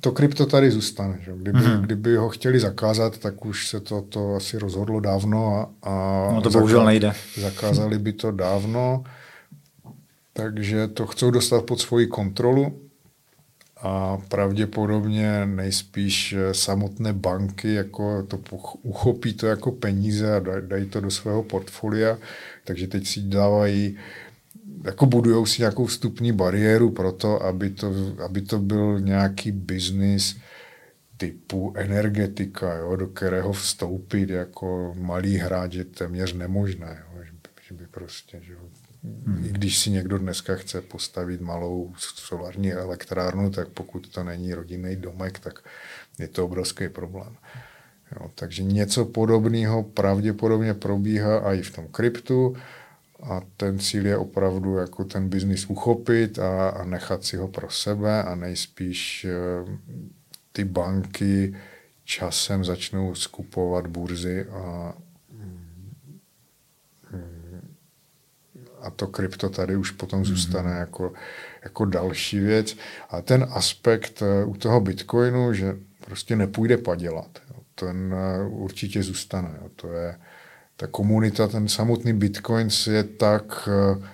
to krypto tady zůstane. Že? Kdyby, mm-hmm. kdyby ho chtěli zakázat, tak už se to, to asi rozhodlo dávno a, a no to bohužel nejde. zakázali by to dávno, takže to chcou dostat pod svoji kontrolu a pravděpodobně nejspíš eh, samotné banky jako to uchopí to jako peníze a dají to do svého portfolia, takže teď si dávají jako budujou si nějakou vstupní bariéru pro to, aby to, aby to byl nějaký biznis typu energetika, jo, do kterého vstoupit jako malý hráč je téměř nemožné. Jo, že, by, prostě, že Hmm. I když si někdo dneska chce postavit malou solární elektrárnu, tak pokud to není rodinný domek, tak je to obrovský problém. Jo, takže něco podobného pravděpodobně probíhá i v tom kryptu a ten cíl je opravdu jako ten biznis uchopit a, a nechat si ho pro sebe a nejspíš e, ty banky časem začnou skupovat burzy a a to krypto tady už potom zůstane mm-hmm. jako, jako další věc. A ten aspekt eh, u toho Bitcoinu, že prostě nepůjde padělat, jo, ten eh, určitě zůstane. Jo. To je ta komunita, ten samotný Bitcoin je tak, eh,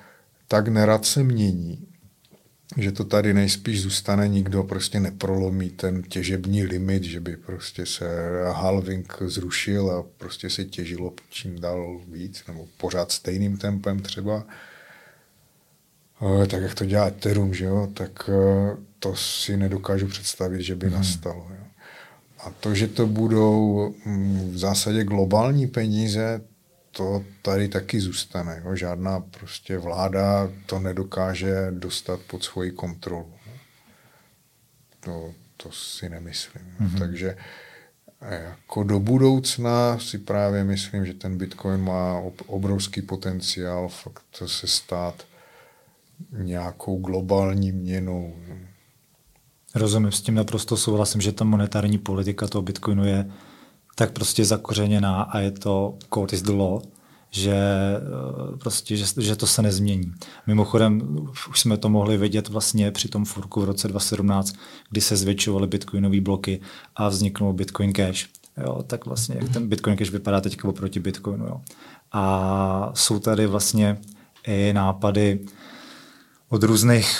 tak nerad se mění, že to tady nejspíš zůstane, nikdo prostě neprolomí ten těžební limit, že by prostě se halving zrušil a prostě se těžilo čím dál víc, nebo pořád stejným tempem třeba. Tak jak to dělá Ethereum, že jo, tak eh, to si nedokážu představit, že by hmm. nastalo. Jo. A to, že to budou mm, v zásadě globální peníze, to tady taky zůstane. Jo. Žádná prostě vláda to nedokáže dostat pod svoji kontrolu. To, to si nemyslím. Mm-hmm. Takže eh, jako do budoucna si právě myslím, že ten Bitcoin má obrovský potenciál fakt se stát nějakou globální měnou. Rozumím, s tím naprosto souhlasím, že ta monetární politika toho Bitcoinu je tak prostě zakořeněná a je to code is the law, že eh, prostě, že, že to se nezmění. Mimochodem, už jsme to mohli vidět vlastně při tom furku v roce 2017, kdy se zvětšovaly bitcoinové bloky a vzniknul Bitcoin Cash. Jo, tak vlastně jak ten Bitcoin Cash vypadá teď oproti Bitcoinu. Jo. A jsou tady vlastně i nápady od různých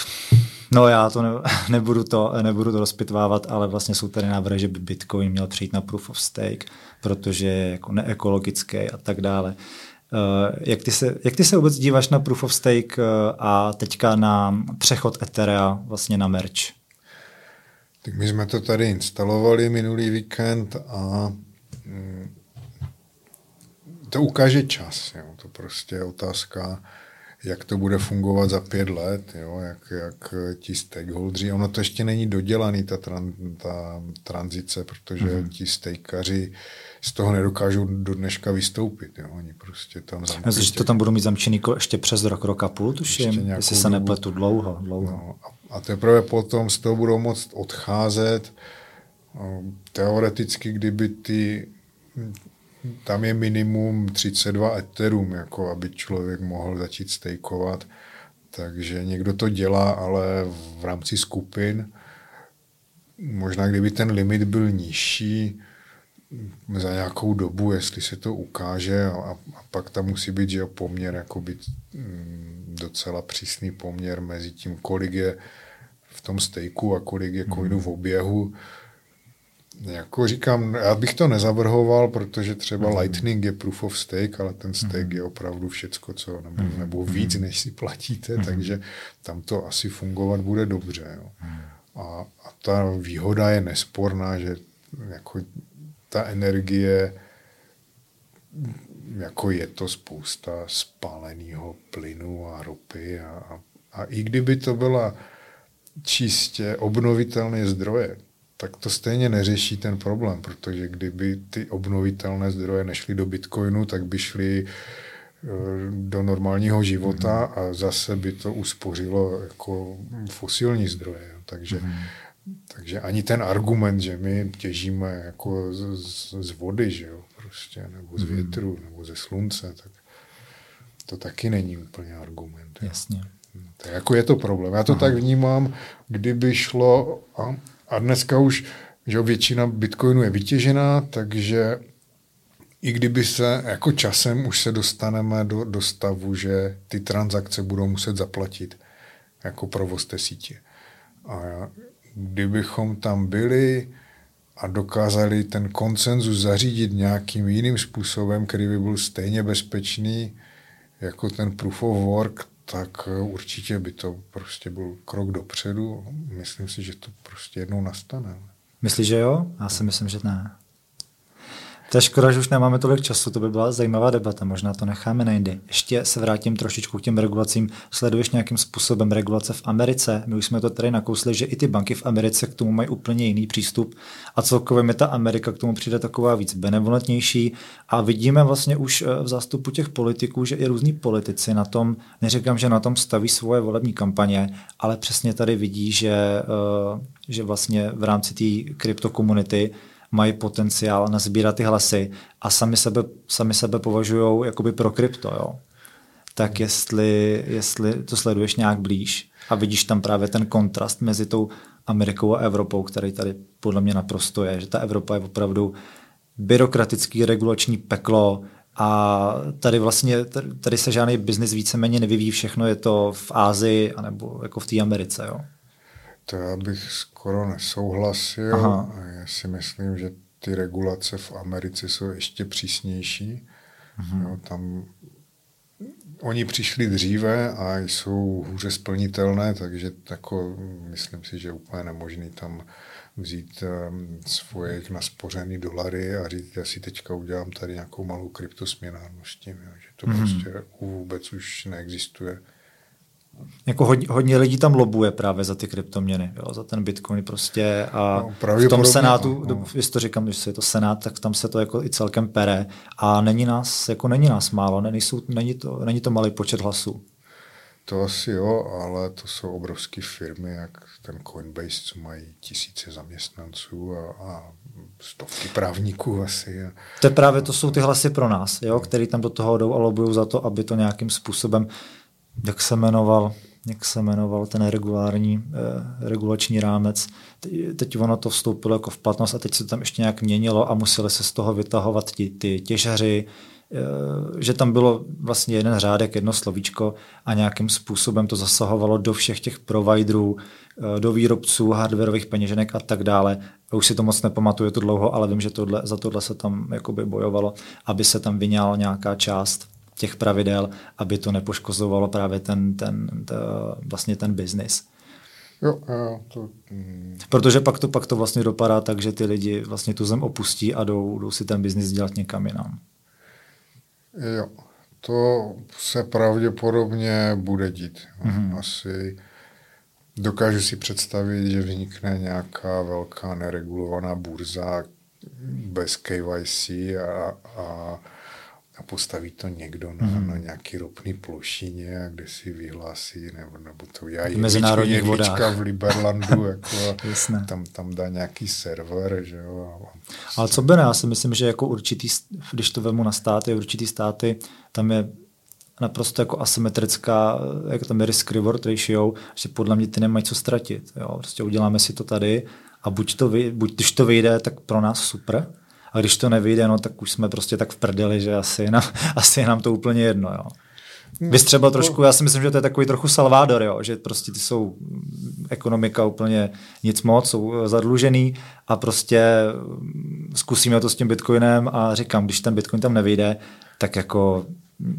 No já to ne, nebudu to, nebudu to rozpitvávat, ale vlastně jsou tady návrhy, že by Bitcoin měl přijít na proof of stake, protože je jako neekologický a tak dále. Uh, jak ty, se, jak ty se vůbec díváš na proof of stake uh, a teďka na přechod Etherea vlastně na merch? Tak my jsme to tady instalovali minulý víkend a mm, to ukáže čas. Jo. To prostě je otázka, jak to bude fungovat za pět let, jo, jak, jak ti stakeholdři, ono to ještě není dodělaný, ta, tran, ta tranzice, protože mm-hmm. ti stakeaři z toho nedokážou do dneška vystoupit. Jo. Oni prostě tam zamknutí. Myslím, že to tam budou mít zamčený ještě přes rok, rok a půl, tuším, jestli se nepletu dlouho. dlouho. No, a, a teprve potom z toho budou moct odcházet. Teoreticky, kdyby ty tam je minimum 32 etherum, jako aby člověk mohl začít stejkovat. Takže někdo to dělá, ale v rámci skupin. Možná kdyby ten limit byl nižší za nějakou dobu, jestli se to ukáže a, a pak tam musí být že poměr, jako být mm, docela přísný poměr mezi tím, kolik je v tom stejku a kolik je coinů v oběhu, jako říkám, já bych to nezavrhoval, protože třeba mm. Lightning je proof of stake, ale ten stake mm. je opravdu všecko, co, nebo, mm. nebo víc, než si platíte, mm. takže tam to asi fungovat bude dobře. Jo. Mm. A, a ta výhoda je nesporná, že jako ta energie, jako je to spousta spáleného plynu a ropy a, a, a i kdyby to byla čistě obnovitelné zdroje, tak to stejně neřeší ten problém, protože kdyby ty obnovitelné zdroje nešly do Bitcoinu, tak by šly eh, do normálního života mm. a zase by to uspořilo jako fosilní zdroje. Takže, mm. takže ani ten argument, že my těžíme jako z, z, z vody, že jo, prostě, nebo z mhm. větru, nebo ze slunce, tak to taky není úplně argument. Jasně. Tak jako je to problém. Já to Aha. tak vnímám, kdyby šlo, a a dneska už že většina bitcoinu je vytěžená, takže i kdyby se jako časem už se dostaneme do, do stavu, že ty transakce budou muset zaplatit jako provoz té sítě. A kdybychom tam byli a dokázali ten koncenzus zařídit nějakým jiným způsobem, který by byl stejně bezpečný jako ten proof of work, tak určitě by to prostě byl krok dopředu. Myslím si, že to prostě jednou nastane. Myslíš, že jo? Já si myslím, že ne. To je škoda, že už nemáme tolik času, to by byla zajímavá debata, možná to necháme nejdy. Ještě se vrátím trošičku k těm regulacím. Sleduješ nějakým způsobem regulace v Americe? My už jsme to tady nakousli, že i ty banky v Americe k tomu mají úplně jiný přístup a celkově mi ta Amerika k tomu přijde taková víc benevolentnější a vidíme vlastně už eh, v zástupu těch politiků, že i různí politici na tom, neříkám, že na tom staví svoje volební kampaně, ale přesně tady vidí, že, eh, že vlastně v rámci té kryptokomunity mají potenciál nazbírat ty hlasy a sami sebe, sami sebe považují jakoby pro krypto, jo. Tak jestli, jestli to sleduješ nějak blíž a vidíš tam právě ten kontrast mezi tou Amerikou a Evropou, který tady podle mě naprosto je, že ta Evropa je opravdu byrokratický regulační peklo a tady vlastně, tady se žádný biznis víceméně nevyvíjí, všechno je to v Ázii anebo jako v té Americe, jo. To já bych skoro nesouhlasil. Aha. Já si myslím, že ty regulace v Americe jsou ještě přísnější. Mhm. Jo, tam oni přišli dříve a jsou hůře splnitelné, takže jako, myslím si, že je úplně nemožný tam vzít um, svoje naspořené dolary a říct, já si teďka udělám tady nějakou malou kryptosměnárnu s tím, jo, že to mm-hmm. prostě vůbec už neexistuje. Jako hodně, hodně lidí tam lobuje právě za ty kryptoměny, jo, za ten bitcoin prostě a no, v tom senátu, no. jestli to říkám, že je to senát, tak tam se to jako i celkem pere a není nás, jako není nás málo, není, jsou, není, to, není to malý počet hlasů. To asi jo, ale to jsou obrovské firmy, jak ten Coinbase, co mají tisíce zaměstnanců a, a stovky právníků asi. To je právě, to jsou ty hlasy pro nás, jo, který tam do toho jdou a lobují za to, aby to nějakým způsobem, jak se jmenoval, jak se jmenoval ten regulární eh, regulační rámec. Teď ono to vstoupilo jako v platnost a teď se tam ještě nějak měnilo a museli se z toho vytahovat ti, ty těžaři, eh, že tam bylo vlastně jeden řádek, jedno slovíčko a nějakým způsobem to zasahovalo do všech těch providerů, eh, do výrobců hardwareových peněženek a tak dále. Už si to moc nepamatuju to dlouho, ale vím, že tohle, za tohle se tam jakoby bojovalo, aby se tam vyňala nějaká část těch pravidel, aby to nepoškozovalo právě ten, ten, ten vlastně ten biznis. Jo, jo, to... Mm. Protože pak to, pak to vlastně dopadá tak, že ty lidi vlastně tu zem opustí a jdou, jdou si ten biznis dělat někam jinam. Jo, to se pravděpodobně bude dít. Mm-hmm. Asi dokážu si představit, že vznikne nějaká velká neregulovaná burza bez KYC a, a a postaví to někdo na, mm. na nějaký ropný plošině, kde si vyhlásí, nebo, nebo to já mezinárodních vodách. v Liberlandu, jako tam, tam dá nějaký server, že jo. Ale co by ne, já si myslím, že jako určitý, když to vemu na státy, určitý státy, tam je naprosto jako asymetrická, jako tam je risk reward ratio, že podle mě ty nemají co ztratit. Jo. Prostě uděláme si to tady a buď, to vy, buď když to vyjde, tak pro nás super, a když to nevyjde, no tak už jsme prostě tak v prdeli, že asi je nám, asi je nám to úplně jedno. Jo. Vy třeba trošku, já si myslím, že to je takový trochu Salvador, jo, že prostě ty jsou ekonomika úplně nic moc, jsou zadlužený a prostě zkusíme to s tím Bitcoinem a říkám, když ten Bitcoin tam nevyjde, tak jako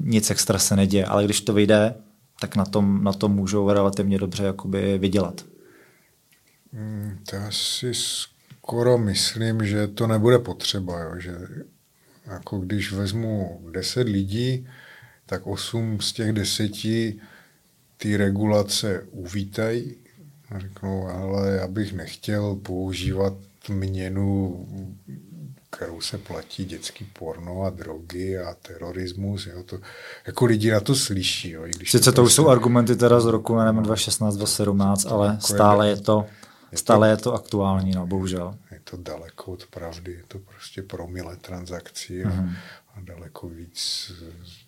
nic extra se neděje, ale když to vyjde, tak na tom, na tom můžou relativně dobře jakoby vydělat. Hmm, to asi skoro myslím, že to nebude potřeba, jo, že jako když vezmu 10 lidí, tak 8 z těch 10 ty regulace uvítají řeknou, ale já bych nechtěl používat měnu, kterou se platí dětský porno a drogy a terorismus. Jo, to, jako lidi na to slyší. Jo, i když Sice to, to už prostě, jsou argumenty teda z roku, nevím, 2016, 2017, ale stále je to je Stále to, je to aktuální, no, bohužel. Je to daleko od pravdy, je to prostě promile transakcí mm-hmm. a, a daleko víc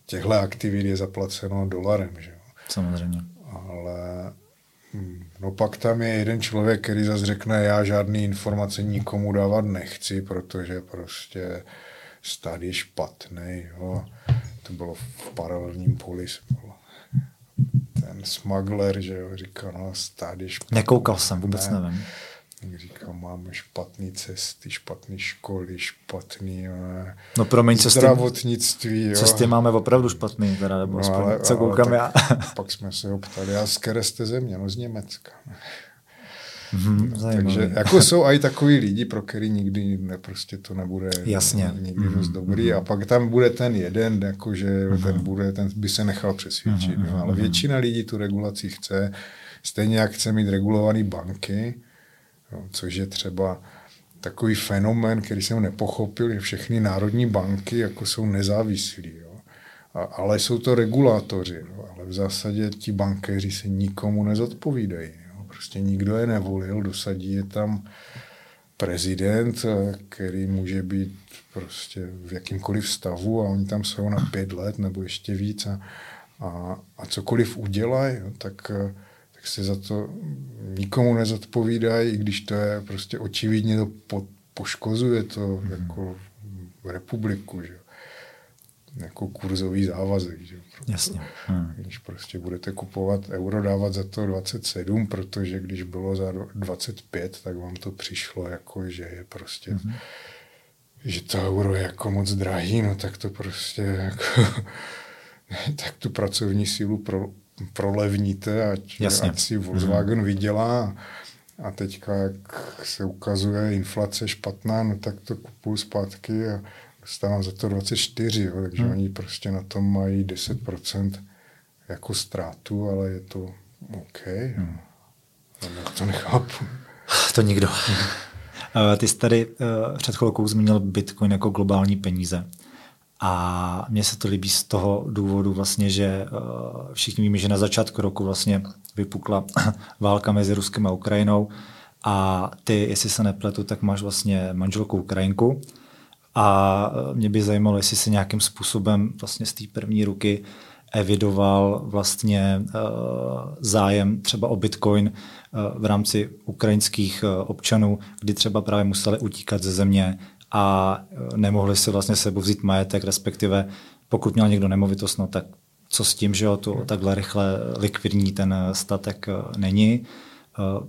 těchto aktivit je zaplaceno dolarem. Že jo? Samozřejmě. Ale hm, no pak tam je jeden člověk, který zase řekne, já žádný informace nikomu dávat nechci, protože prostě stát je špatný. Jo. To bylo v paralelním poli ten smuggler, že jo, říká, no stát je špatný. Nekoukal jsem, vůbec ne. nevím. Říká, máme špatné cesty, špatné školy, špatný ne, no, promiň, zdravotnictví. Jo. Cesty máme opravdu špatný, teda, nebo no, ale, co koukám ale já. pak jsme se ho ptali, a z které jste země? No z Německa. Mm-hmm, takže jako jsou i takový lidi, pro který nikdy ne, prostě to nebude Jasně. nikdy mm-hmm. dost dobrý mm-hmm. a pak tam bude ten jeden, jako že mm-hmm. ten bude, ten by se nechal přesvědčit, mm-hmm. no, ale většina lidí tu regulaci chce, stejně jak chce mít regulované banky, no, což je třeba takový fenomén, který jsem nepochopil, že všechny národní banky jako jsou nezávislí. Jo. A, ale jsou to regulátoři, jo. ale v zásadě ti bankéři se nikomu nezodpovídají. Prostě nikdo je nevolil, dosadí je tam prezident, který může být prostě v jakýmkoliv stavu a oni tam jsou na pět let nebo ještě víc a, a, a cokoliv udělají, tak, tak se za to nikomu nezodpovídají, i když to je prostě očividně to po, poškozuje to mm. jako republiku. Že? jako kurzový závazek. Že? Jasně. Hmm. Když prostě budete kupovat euro, dávat za to 27, protože když bylo za 25, tak vám to přišlo jako, že je prostě hmm. že to euro je jako moc drahý, no tak to prostě jako tak tu pracovní sílu pro, prolevníte, ať, Jasně. ať si Volkswagen hmm. vydělá a teďka, jak se ukazuje inflace špatná, no tak to kupuju zpátky a dostávám za to 24, jo, takže hmm. oni prostě na tom mají 10% jako ztrátu, ale je to OK. Hmm. Já to nechápu. To nikdo. Hmm. Ty jsi tady uh, před chvilkou zmínil Bitcoin jako globální peníze. A mně se to líbí z toho důvodu vlastně, že všichni víme, že na začátku roku vlastně vypukla válka mezi Ruskem a Ukrajinou a ty, jestli se nepletu, tak máš vlastně manželku Ukrajinku a mě by zajímalo, jestli si nějakým způsobem vlastně z té první ruky evidoval vlastně uh, zájem třeba o Bitcoin uh, v rámci ukrajinských občanů, kdy třeba právě museli utíkat ze země a nemohli si vlastně sebou vzít majetek, respektive pokud měl někdo nemovitost, no tak co s tím, že jo, to takhle rychle likvidní ten statek není.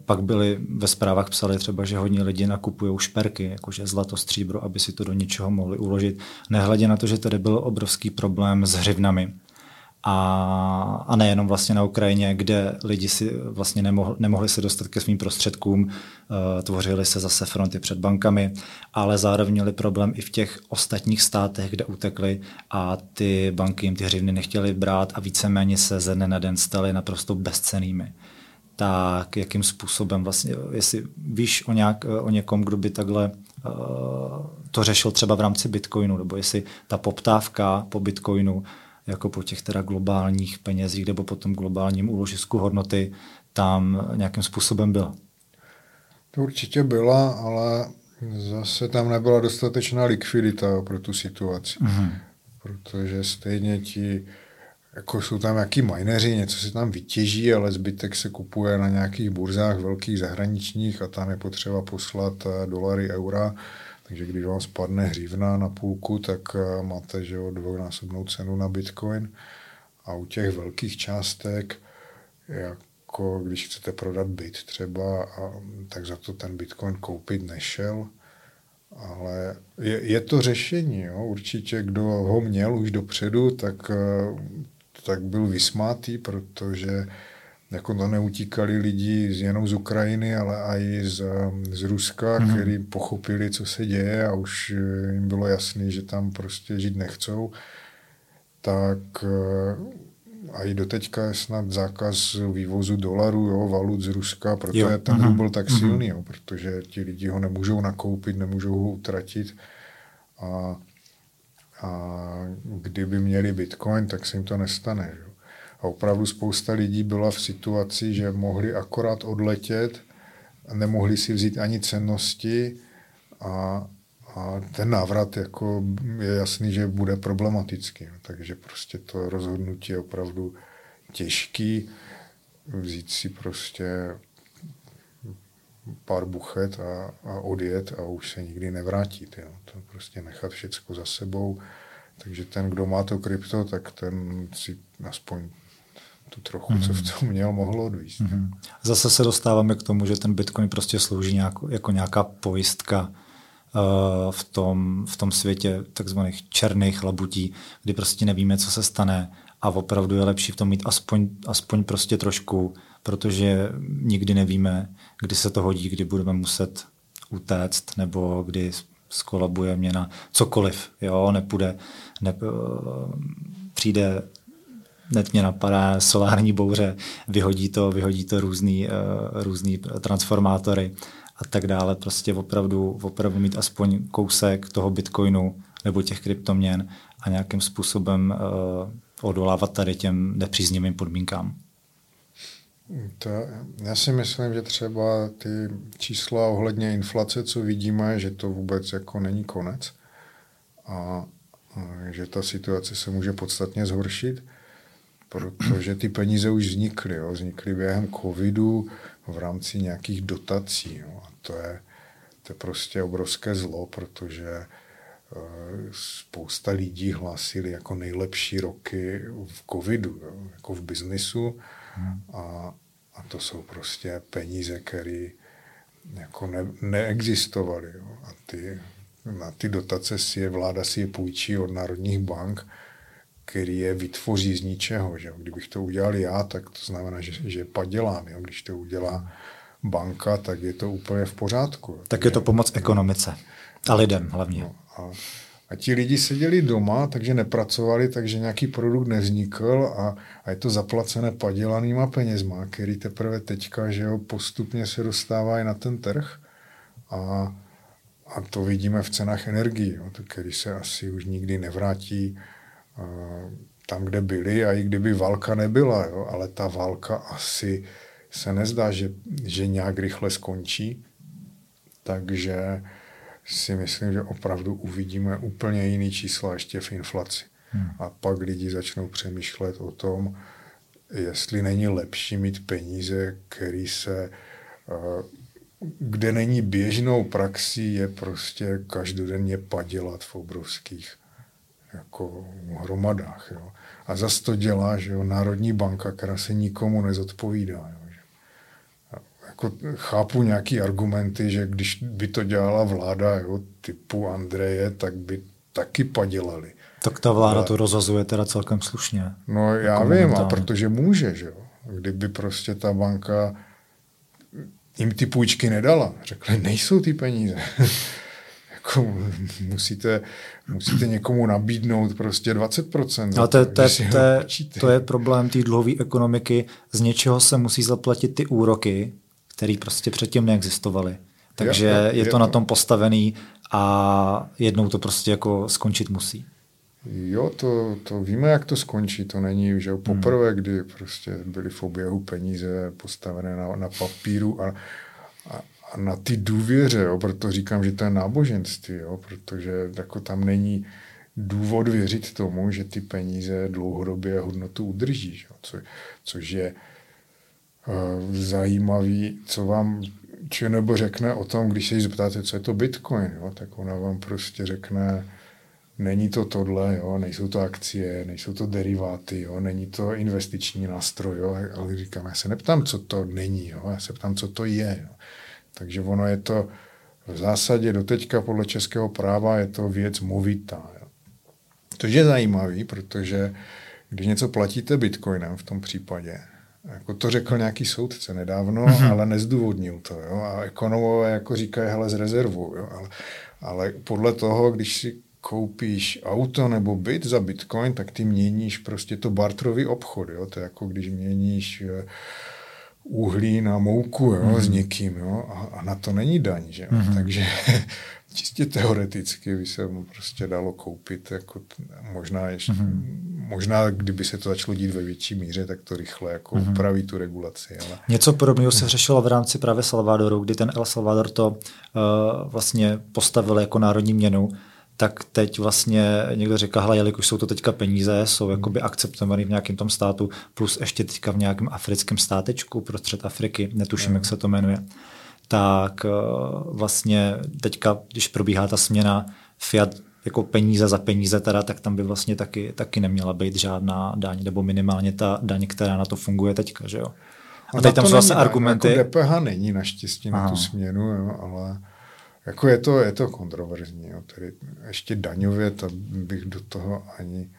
Pak byli ve zprávách psali třeba, že hodně lidi nakupují šperky, jakože zlato, stříbro, aby si to do něčeho mohli uložit. Nehledě na to, že tady byl obrovský problém s hřivnami. A, a nejenom vlastně na Ukrajině, kde lidi si vlastně nemohli, nemohli se dostat ke svým prostředkům, uh, tvořily se zase fronty před bankami, ale zároveň měli problém i v těch ostatních státech, kde utekli a ty banky jim ty hřivny nechtěli brát a víceméně se ze dne na den staly naprosto bezcenými tak jakým způsobem vlastně, jestli víš o, nějak, o někom, kdo by takhle uh, to řešil třeba v rámci Bitcoinu, nebo jestli ta poptávka po Bitcoinu jako po těch teda globálních penězích nebo po tom globálním úložisku hodnoty tam nějakým způsobem byla. To určitě byla, ale zase tam nebyla dostatečná likvidita pro tu situaci. Mm-hmm. Protože stejně ti jako jsou tam nějaký mineři, něco se tam vytěží, ale zbytek se kupuje na nějakých burzách velkých zahraničních a tam je potřeba poslat eh, dolary, eura. Takže když vám spadne hřívna na půlku, tak eh, máte že jo, dvojnásobnou cenu na Bitcoin. A u těch velkých částek, jako když chcete prodat byt třeba, a, tak za to ten Bitcoin koupit nešel. Ale je, je to řešení, jo? určitě kdo ho měl už dopředu, tak eh, tak byl vysmátý, protože jako to neutíkali lidi jenom z Ukrajiny, ale i z, z Ruska, mm-hmm. který pochopili, co se děje a už jim bylo jasné, že tam prostě žít nechcou, tak eh, a i doteďka je snad zákaz vývozu dolarů, jo, valut z Ruska, proto jo. je ten mm-hmm. rubl tak mhm. silný, jo, protože ti lidi ho nemůžou nakoupit, nemůžou ho utratit a a kdyby měli bitcoin, tak se jim to nestane. Že? A opravdu spousta lidí byla v situaci, že mohli akorát odletět, nemohli si vzít ani cennosti a, a ten návrat jako je jasný, že bude problematický. Takže prostě to rozhodnutí je opravdu těžký. Vzít si prostě pár buchet a, a odjet a už se nikdy nevrátit. Jo. To prostě nechat všecko za sebou. Takže ten, kdo má to krypto, tak ten si aspoň tu trochu, mm-hmm. co v tom měl, mohlo odvíst. Mm-hmm. Zase se dostáváme k tomu, že ten Bitcoin prostě slouží nějak, jako nějaká pojistka uh, v, tom, v tom světě takzvaných černých labutí, kdy prostě nevíme, co se stane a opravdu je lepší v tom mít aspoň, aspoň prostě trošku, protože nikdy nevíme, kdy se to hodí, kdy budeme muset utéct, nebo kdy skolabuje měna, cokoliv, jo, nepůjde, ne, přijde net mě napadá solární bouře, vyhodí to, vyhodí to různý, uh, různý transformátory a tak dále. Prostě opravdu, opravdu mít aspoň kousek toho bitcoinu nebo těch kryptoměn a nějakým způsobem uh, odolávat tady těm nepříznivým podmínkám. To, já si myslím, že třeba ty čísla ohledně inflace, co vidíme, že to vůbec jako není konec a, že ta situace se může podstatně zhoršit, protože ty peníze už vznikly. Jo. Vznikly během covidu v rámci nějakých dotací. Jo. A to je, to je prostě obrovské zlo, protože e, spousta lidí hlásili jako nejlepší roky v covidu, jo, jako v biznisu a, a to jsou prostě peníze, které jako ne, neexistovaly. Jo. A ty, na ty dotace si je vláda si je půjčí od národních bank, který je vytvoří z ničeho. Že? Kdybych to udělal já, tak to znamená, že, že padělám. Jo? Když to udělá banka, tak je to úplně v pořádku. Tak je to pomoc ekonomice a lidem hlavně. No, a a ti lidi seděli doma, takže nepracovali, takže nějaký produkt nevznikl a, a je to zaplacené padělanýma penězma, který teprve teďka že jo, postupně se dostávají na ten trh. A, a to vidíme v cenách energii, jo, který se asi už nikdy nevrátí tam, kde byli a i kdyby válka nebyla, jo, ale ta válka asi se nezdá, že, že nějak rychle skončí, takže si myslím, že opravdu uvidíme úplně jiný čísla ještě v inflaci. Hmm. A pak lidi začnou přemýšlet o tom, jestli není lepší mít peníze, který se, eh, kde není běžnou praxí, je prostě každodenně padělat v obrovských jako hromadách. Jo. A zase to dělá, že jo, Národní banka, která se nikomu nezodpovídá. Jo. Jako chápu nějaký argumenty, že když by to dělala vláda jo, typu Andreje, tak by taky padělali. Tak ta vláda Ale... to rozhazuje teda celkem slušně. No já jako vím, a protože může, že jo. Kdyby prostě ta banka jim ty půjčky nedala, řekli, nejsou ty peníze. jako musíte, musíte někomu nabídnout prostě 20%. Ale to, to, to, to, to je problém té dluhové ekonomiky. Z něčeho se musí zaplatit ty úroky, které prostě předtím neexistovaly. Takže je, je to na tom postavený a jednou to prostě jako skončit musí. Jo, to, to víme, jak to skončí. To není že poprvé, hmm. kdy prostě byly v oběhu peníze postavené na, na papíru a, a, a na ty důvěře, jo, proto říkám, že to je náboženství, jo, protože jako tam není důvod věřit tomu, že ty peníze dlouhodobě hodnotu udrží, jo, co, což je zajímavý, co vám či nebo řekne o tom, když se jí zeptáte, co je to Bitcoin, jo, tak ona vám prostě řekne, není to tohle, jo, nejsou to akcie, nejsou to deriváty, jo, není to investiční nástroj, jo, ale říkám, já se neptám, co to není, jo, já se ptám, co to je. Jo. Takže ono je to v zásadě doteďka podle českého práva je to věc movitá. Jo. To je zajímavý, protože když něco platíte bitcoinem v tom případě, jako to řekl nějaký soudce nedávno, mm-hmm. ale nezdůvodnil to. Jo? A ekonomové jako říkají, hele, z rezervu. Jo? Ale, ale podle toho, když si koupíš auto nebo byt za bitcoin, tak ty měníš prostě to bartrový obchod. Jo? To je jako když měníš uh, uhlí na mouku jo, mm. s někým jo, a, a na to není daň. Že? Mm. Takže čistě teoreticky by se mu prostě dalo koupit. Jako možná, ještě, mm. možná, kdyby se to začalo dít ve větší míře, tak to rychle jako mm. upraví tu regulaci. Ale... Něco podobného se řešilo v rámci právě Salvadoru, kdy ten El Salvador to uh, vlastně postavil jako národní měnu tak teď vlastně někdo říká, hele, jelikož jsou to teďka peníze, jsou hmm. jakoby akceptovaný v nějakém tom státu, plus ještě teďka v nějakém africkém státečku prostřed Afriky, netuším, jak se to jmenuje, tak eh, vlastně teďka, když probíhá ta směna fiat jako peníze za peníze teda, tak tam by vlastně taky, taky neměla být žádná daň, nebo minimálně ta daň, která na to funguje teďka, že jo. A, a teď tam jsou zase argumenty. Jako DPH není naštěstí Aha. na tu směnu, jo, ale jako je to, je to kontroverzní. Jo. Tedy ještě daňově, to bych do toho ani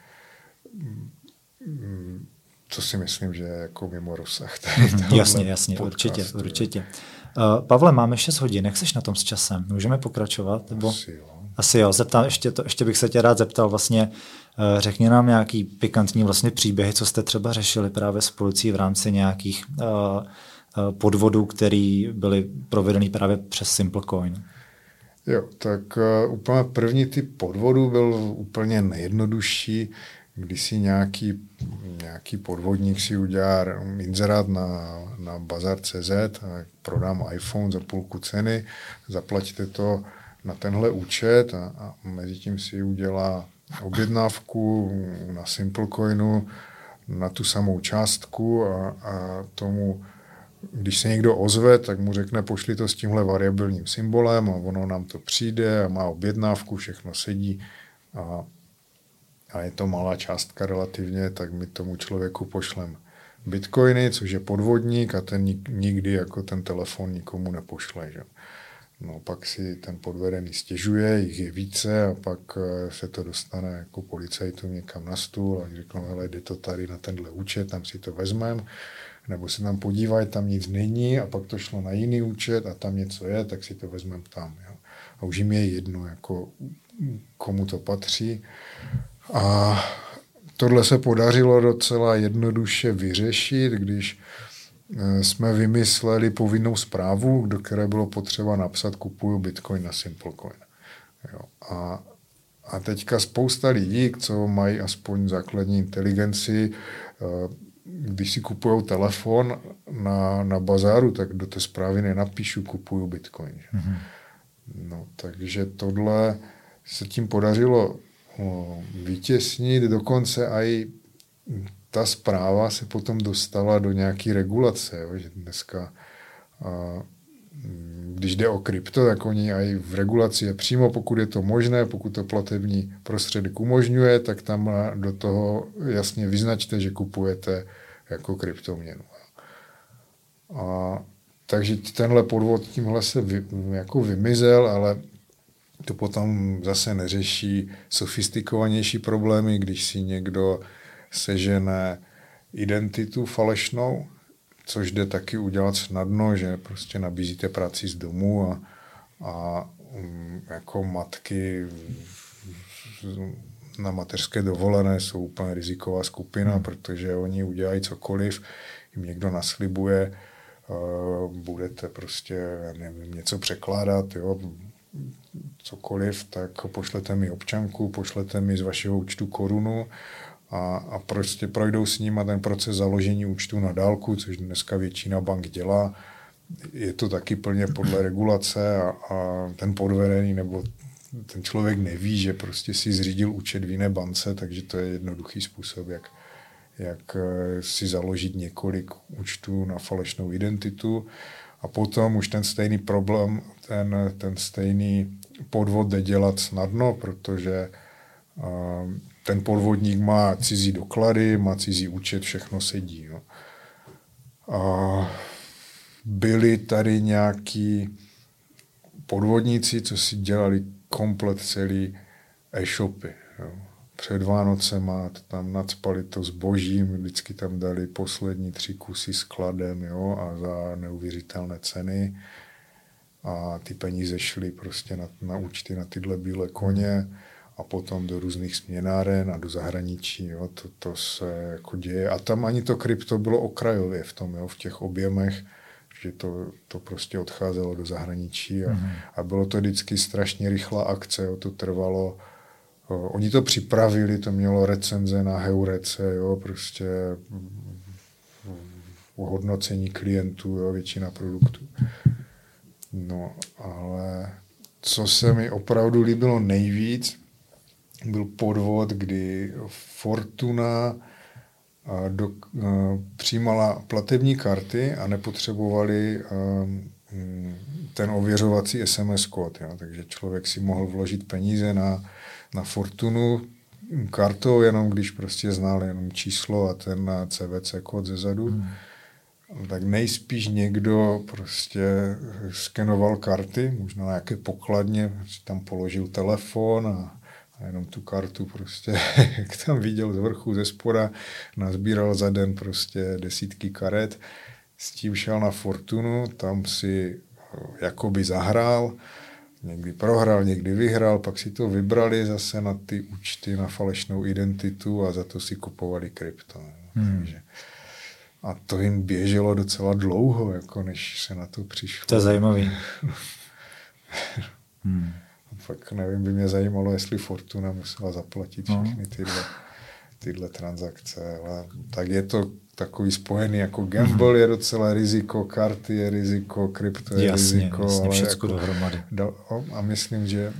co si myslím, že je jako mimo rozsah. Tady mm, jasně, jasně, podcastu, určitě, jo. určitě. Uh, Pavle, máme 6 hodin, jak jsi na tom s časem? Můžeme pokračovat? Nebo... Asi jo. Asi jo, zeptám, ještě, to, ještě bych se tě rád zeptal vlastně, uh, řekni nám nějaký pikantní vlastně příběhy, co jste třeba řešili právě s policií v rámci nějakých uh, podvodů, které byly provedeny právě přes SimpleCoin. Jo, tak uh, úplně první typ podvodu byl úplně nejjednodušší, když si nějaký, nějaký podvodník si udělá inzerát na, na bazar.cz a prodám iPhone za půlku ceny, zaplatíte to na tenhle účet a, a mezi tím si udělá objednávku na SimpleCoinu na tu samou částku a, a tomu když se někdo ozve, tak mu řekne, pošli to s tímhle variabilním symbolem a ono nám to přijde a má objednávku, všechno sedí a, a je to malá částka relativně, tak my tomu člověku pošlem bitcoiny, což je podvodník a ten nikdy jako ten telefon nikomu nepošle. Že? No pak si ten podvedený stěžuje, jich je více a pak eh, se to dostane jako policajtům někam na stůl a řeknou, hele, jde to tady na tenhle účet, tam si to vezmeme nebo se tam podívají, tam nic není a pak to šlo na jiný účet a tam něco je, tak si to vezmeme tam. Jo. A už jim je jedno, jako komu to patří. A tohle se podařilo docela jednoduše vyřešit, když eh, jsme vymysleli povinnou zprávu, do které bylo potřeba napsat kupuju bitcoin na SimpleCoin. Jo. A, a teďka spousta lidí, co mají aspoň základní inteligenci, eh, když si kupují telefon na, na bazáru, tak do té zprávy nenapíšu kupuju bitcoin. Mm-hmm. No, takže tohle se tím podařilo vytěsnit, dokonce i ta zpráva se potom dostala do nějaké regulace, jo, že dneska a, když jde o krypto, tak oni i v regulaci je přímo, pokud je to možné, pokud to platební prostředek umožňuje, tak tam do toho jasně vyznačte, že kupujete jako kryptoměnu. A, takže tenhle podvod tímhle se vy, jako vymizel, ale to potom zase neřeší sofistikovanější problémy, když si někdo sežene identitu falešnou, což jde taky udělat snadno, že prostě nabízíte práci z domu a, a um, jako matky na mateřské dovolené jsou úplně riziková skupina, hmm. protože oni udělají cokoliv, jim někdo naslibuje, uh, budete prostě, nevím, něco překládat, jo, cokoliv, tak pošlete mi občanku, pošlete mi z vašeho účtu korunu a, a prostě projdou s ním a ten proces založení účtu na dálku, což dneska většina bank dělá. Je to taky plně podle regulace a, a ten podvedený nebo ten člověk neví, že prostě si zřídil účet v jiné bance, takže to je jednoduchý způsob, jak, jak eh, si založit několik účtů na falešnou identitu a potom už ten stejný problém, ten, ten stejný podvod jde dělat snadno, protože uh, ten podvodník má cizí doklady, má cizí účet, všechno sedí. No. A byli tady nějaký podvodníci, co si dělali komplet celý e-shopy. Jo. Před Vánocema tam nadspali to zbožím, vždycky tam dali poslední tři kusy skladem jo, a za neuvěřitelné ceny. A ty peníze šly prostě na, na účty na tyhle bílé koně a potom do různých směnáren a do zahraničí. Jo. To, to se jako děje. A tam ani to krypto bylo okrajově v tom, jo, v těch objemech že to, to prostě odcházelo do zahraničí a, mm-hmm. a bylo to vždycky strašně rychlá akce, jo, to trvalo, oni to připravili, to mělo recenze na Heurece, jo, prostě o hodnocení klientů, jo, většina produktů. No, ale co se mi opravdu líbilo nejvíc, byl podvod, kdy Fortuna do, přijímala platební karty a nepotřebovali ten ověřovací SMS kód. Jo. Takže člověk si mohl vložit peníze na, na Fortunu kartou, jenom když prostě znal jenom číslo a ten CVC kód ze zadu. Hmm. Tak nejspíš někdo prostě skenoval karty, možná na nějaké pokladně, tam položil telefon a a jenom tu kartu prostě, jak tam viděl z vrchu, ze spoda, nazbíral za den prostě desítky karet, s tím šel na Fortunu, tam si eh, jakoby zahrál, někdy prohrál, někdy vyhrál, pak si to vybrali zase na ty účty, na falešnou identitu a za to si kupovali krypto. Hmm. Takže, a to jim běželo docela dlouho, jako než se na to přišlo. To je zajímavý. hmm fakt nevím, by mě zajímalo, jestli Fortuna musela zaplatit no. všechny tyhle, tyhle transakce. Ale tak je to takový spojený jako gamble je docela riziko, karty je riziko, krypto je jasně, riziko. Jasně, všechno jako, dohromady. A myslím, že,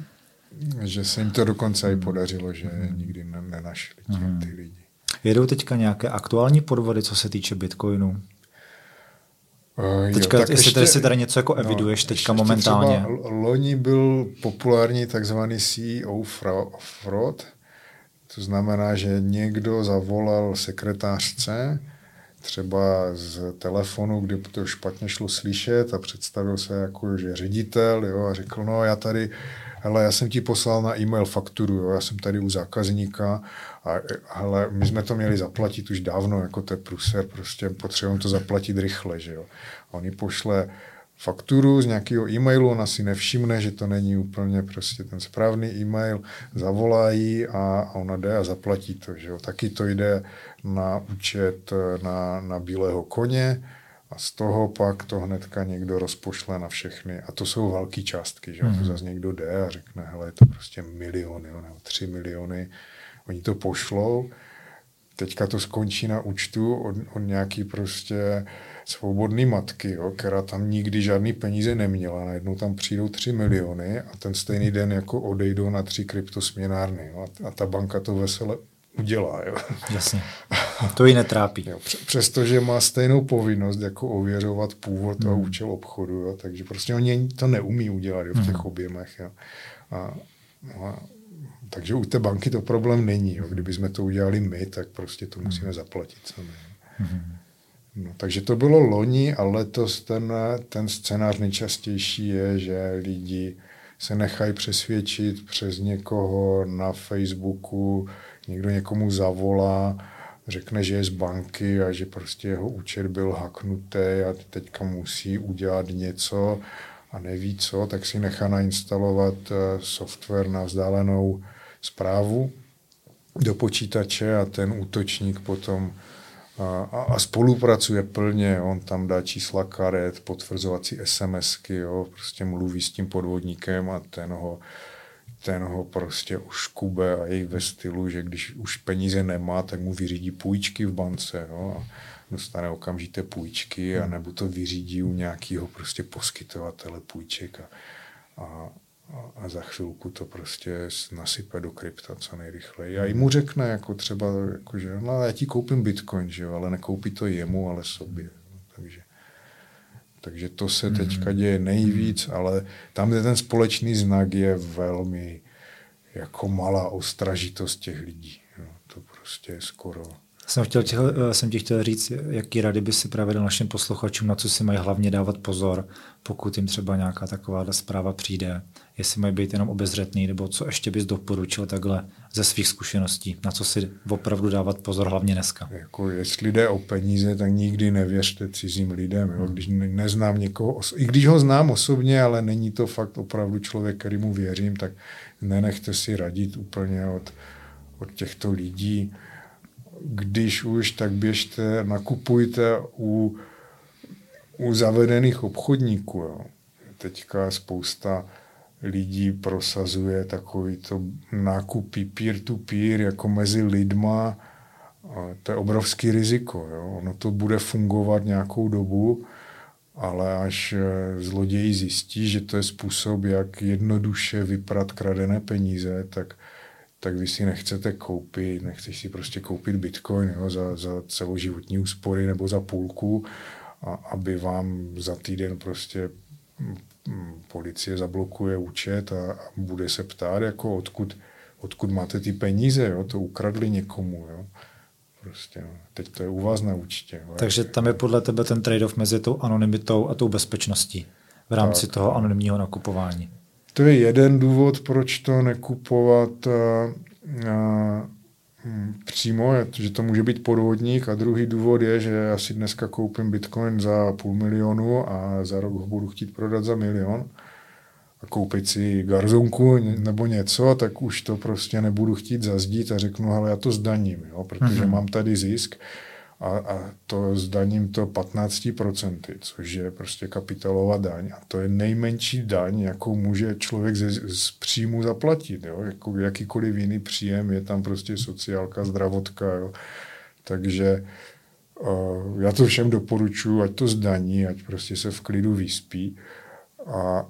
že se jim to dokonce i podařilo, že mm. nikdy nenašli mm. ty lidi. Jedou teďka nějaké aktuální podvody, co se týče Bitcoinu? Uh, teďka, jo, tak jestli ještě, tady si tady něco jako no, eviduješ no, teďka momentálně. Třeba loni byl populární takzvaný CEO fraud, to znamená, že někdo zavolal sekretářce, třeba z telefonu, kdy to špatně šlo slyšet a představil se jako, že ředitel jo, a řekl, no já tady hele, já jsem ti poslal na e-mail fakturu, jo, já jsem tady u zákazníka a hele, my jsme to měli zaplatit už dávno, jako to je pruser, prostě potřebujeme to zaplatit rychle, že jo. A on pošle fakturu z nějakého e-mailu, ona si nevšimne, že to není úplně prostě ten správný e-mail, zavolají a ona jde a zaplatí to. Že jo. Taky to jde na účet na, na bílého koně A z toho pak to hnedka někdo rozpošle na všechny. A to jsou velké částky, že mm. to mhm. zase někdo jde a řekne, hele, je to prostě miliony, nebo tři miliony. Oni to pošlou, teďka to skončí na účtu od, od nějaký prostě svobodný matky, jo, která tam nikdy žádný peníze neměla. Najednou tam přijdou 3 miliony a ten stejný den jako odejdou na tři kryptosměnárny. Jo, a, a ta banka to vesele udělá. Jo. Jasně. To ji netrápí. Jo, přestože má stejnou povinnost jako ověřovat původ hmm. a účel obchodu, jo, takže prostě oni to neumí udělat jo, v těch hmm. objemech. Jo. A, no a, takže u té banky to problém není. Jo. Kdyby jsme to udělali my, tak prostě to musíme hmm. zaplatit sami. Hmm. No, takže to bylo loni a letos ten, ten scénář nejčastější je, že lidi se nechají přesvědčit přes někoho na Facebooku, někdo někomu zavolá, řekne, že je z banky a že prostě jeho účet byl haknutý a teďka musí udělat něco a neví co, tak si nechá nainstalovat eh, software na vzdálenou zprávu do počítače a ten útočník potom a, a spolupracuje plně, on tam dá čísla karet, potvrzovací SMSky, jo, prostě mluví s tím podvodníkem a ten ho, ten ho prostě kube a je ve stylu, že když už peníze nemá, tak mu vyřídí půjčky v bance, jo, a dostane okamžité půjčky, a nebo to vyřídí u nějakého prostě poskytovatele půjček a, a, a za chvilku to prostě nasype do krypta co nejrychleji. A i mu řekne, jako třeba, jako, že no, já ti koupím bitcoin, že jo, ale nekoupí to jemu, ale sobě. Takže, takže to se mm-hmm. teďka děje nejvíc, ale tam, kde ten společný znak je velmi jako malá ostražitost těch lidí. Jo. To prostě je skoro jsem, chtěl, eh, jsem ti chtěl říct, jaký rady by si právě našim posluchačům, na co si mají hlavně dávat pozor, pokud jim třeba nějaká taková zpráva přijde, jestli mají být jenom obezřetný, nebo co ještě bys doporučil takhle ze svých zkušeností, na co si opravdu dávat pozor, hlavně dneska. Jako jestli jde o peníze, tak nikdy nevěřte cizím lidem. Jo? Když neznám někoho, i když ho znám osobně, ale není to fakt opravdu člověk, kterýmu věřím, tak nenechte si radit úplně od, od těchto lidí když už, tak běžte, nakupujte u, u zavedených obchodníků. Jo. Teďka spousta lidí prosazuje takovýto nákupy peer-to-peer jako mezi lidma. To je obrovský riziko. Jo. Ono to bude fungovat nějakou dobu, ale až eh, zloději zjistí, že to je způsob, jak jednoduše vyprat kradené peníze, tak tak vy si nechcete koupit, nechceš si prostě koupit bitcoin jo, za, za celoživotní úspory nebo za půlku, a aby vám za týden prostě mm, mm, policie zablokuje účet a, a bude se ptát, jako odkud, odkud máte ty peníze, jo, to ukradli někomu. Jo. Prostě, no. Teď to je u vás na účtě. Jo. Takže tam je podle tebe ten trade-off mezi tou anonymitou a tou bezpečností v rámci tak. toho anonymního nakupování. To je jeden důvod, proč to nekupovat a, eh, a, hm, přímo, že to může být podvodník. A druhý důvod je, že já si dneska koupím bitcoin za půl milionu a za rok ho budu chtít prodat za milion. A koupit si garzonku nebo něco, tak už to prostě nebudu chtít zazdít a řeknu, ale já to zdaním, jo, protože mm-hmm. mám tady zisk a, a to zdaním to 15%, což je prostě kapitálová daň. A to je nejmenší daň, jakou může člověk ze, z příjmu zaplatit. Jo? Jako jakýkoliv jiný příjem je tam prostě sociálka, zdravotka. Jo? Takže uh, já to všem doporučuji, ať to zdaní, ať prostě se v klidu vyspí. A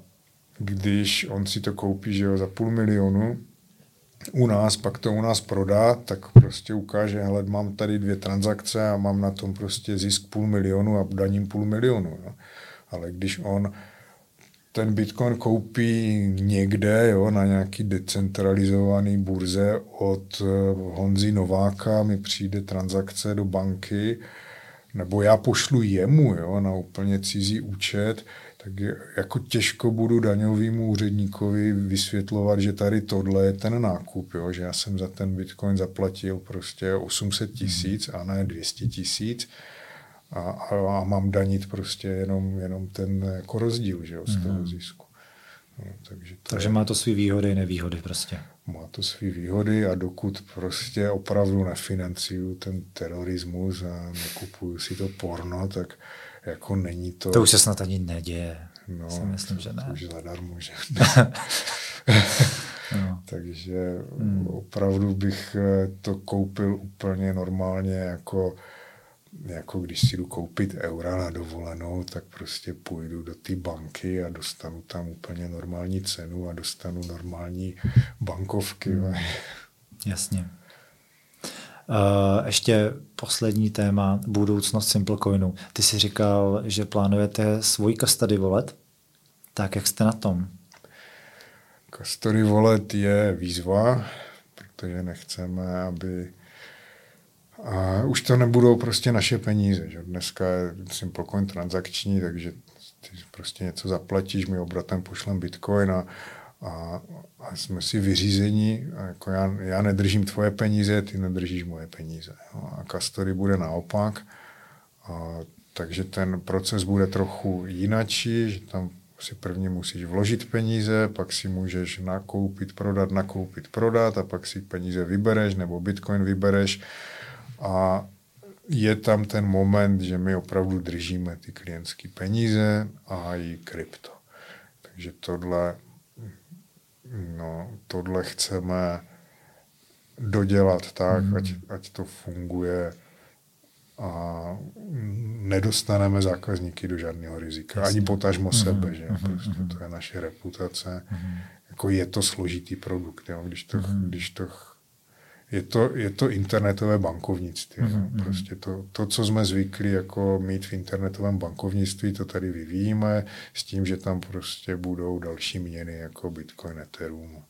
když on si to koupí že jo, za půl milionu, u nás, pak to u nás prodá, tak prostě ukáže, hele, mám tady dvě transakce a mám na tom prostě zisk půl milionu a daním půl milionu. Jo. Ale když on ten Bitcoin koupí někde jo, na nějaký decentralizovaný burze od eh, Honzy Nováka, mi přijde transakce do banky, nebo já pošlu jemu jo, na úplně cizí účet, tak jako těžko budu daňovému úředníkovi vysvětlovat, že tady tohle je ten nákup, jo? že já jsem za ten bitcoin zaplatil prostě 800 tisíc a ne 200 tisíc a, a, a mám danit prostě jenom, jenom ten jako rozdíl že jo, z toho mhm. zisku. No, takže, to takže je, má to své výhody i nevýhody prostě. Má to své výhody a dokud prostě opravdu nefinancuju ten terorismus a nekupuju si to porno, tak jako není to... To už se snad ani neděje. No, si myslím, že ne. Už zadarmo, že no. Takže hmm. opravdu bych eh, to koupil úplně normálně jako jako když si jdu koupit eura na dovolenou, tak prostě půjdu do té banky a dostanu tam úplně normální cenu a dostanu normální bankovky. Hmm. Jasně. Uh, ještě poslední téma, budoucnost Simplecoinu. Ty jsi říkal, že plánujete svůj custody wallet. Tak jak jste na tom? Custody wallet je výzva, protože nechceme, aby a už to nebudou prostě naše peníze. Že? Dneska je Simplecoin transakční, takže ty prostě něco zaplatíš, my obratem pošlem Bitcoin a, a, a jsme si vyřízení. Jako já, já nedržím tvoje peníze, ty nedržíš moje peníze. Jo? A Castory bude naopak. A, takže ten proces bude trochu jinačí, že tam si prvně musíš vložit peníze, pak si můžeš nakoupit, prodat, nakoupit, prodat a pak si peníze vybereš nebo Bitcoin vybereš a je tam ten moment, že my opravdu držíme ty klientské peníze a i krypto. Takže tohle, no, tohle chceme dodělat tak, mm. ať, ať to funguje a nedostaneme zákazníky do žádného rizika. Jasně. Ani potažmo mm. sebe, že mm. prostě to je naše reputace. Mm. Jako je to složitý produkt, jo? Když, to, mm. když to je to, je to internetové bankovnictví. Mm-hmm. Prostě to, to, co jsme zvyklí jako mít v internetovém bankovnictví, to tady vyvíjíme s tím, že tam prostě budou další měny jako Bitcoin, Ethereum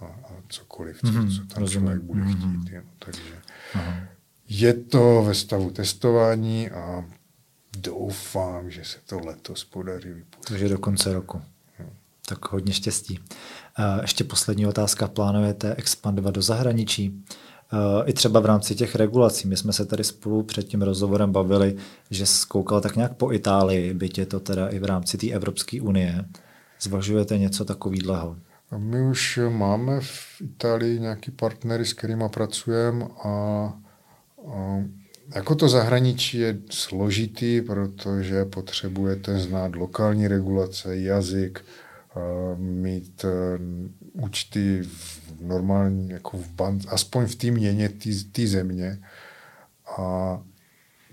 a, a cokoliv, co, mm-hmm. co tam Rozumím. člověk bude mm-hmm. chtít. Jen. Takže Aha. je to ve stavu testování a doufám, že se to letos podaří vypustit. Takže do konce roku. No. Tak hodně štěstí. Ještě poslední otázka. Plánujete expandovat do zahraničí? I třeba v rámci těch regulací. My jsme se tady spolu před tím rozhovorem bavili, že zkoukal tak nějak po Itálii, byť je to teda i v rámci té Evropské unie. Zvažujete něco takového? My už máme v Itálii nějaký partnery, s kterými pracujeme a, a jako to zahraničí je složitý, protože potřebujete znát lokální regulace, jazyk, mít eh, účty v normální, jako v bank, aspoň v té měně té země. A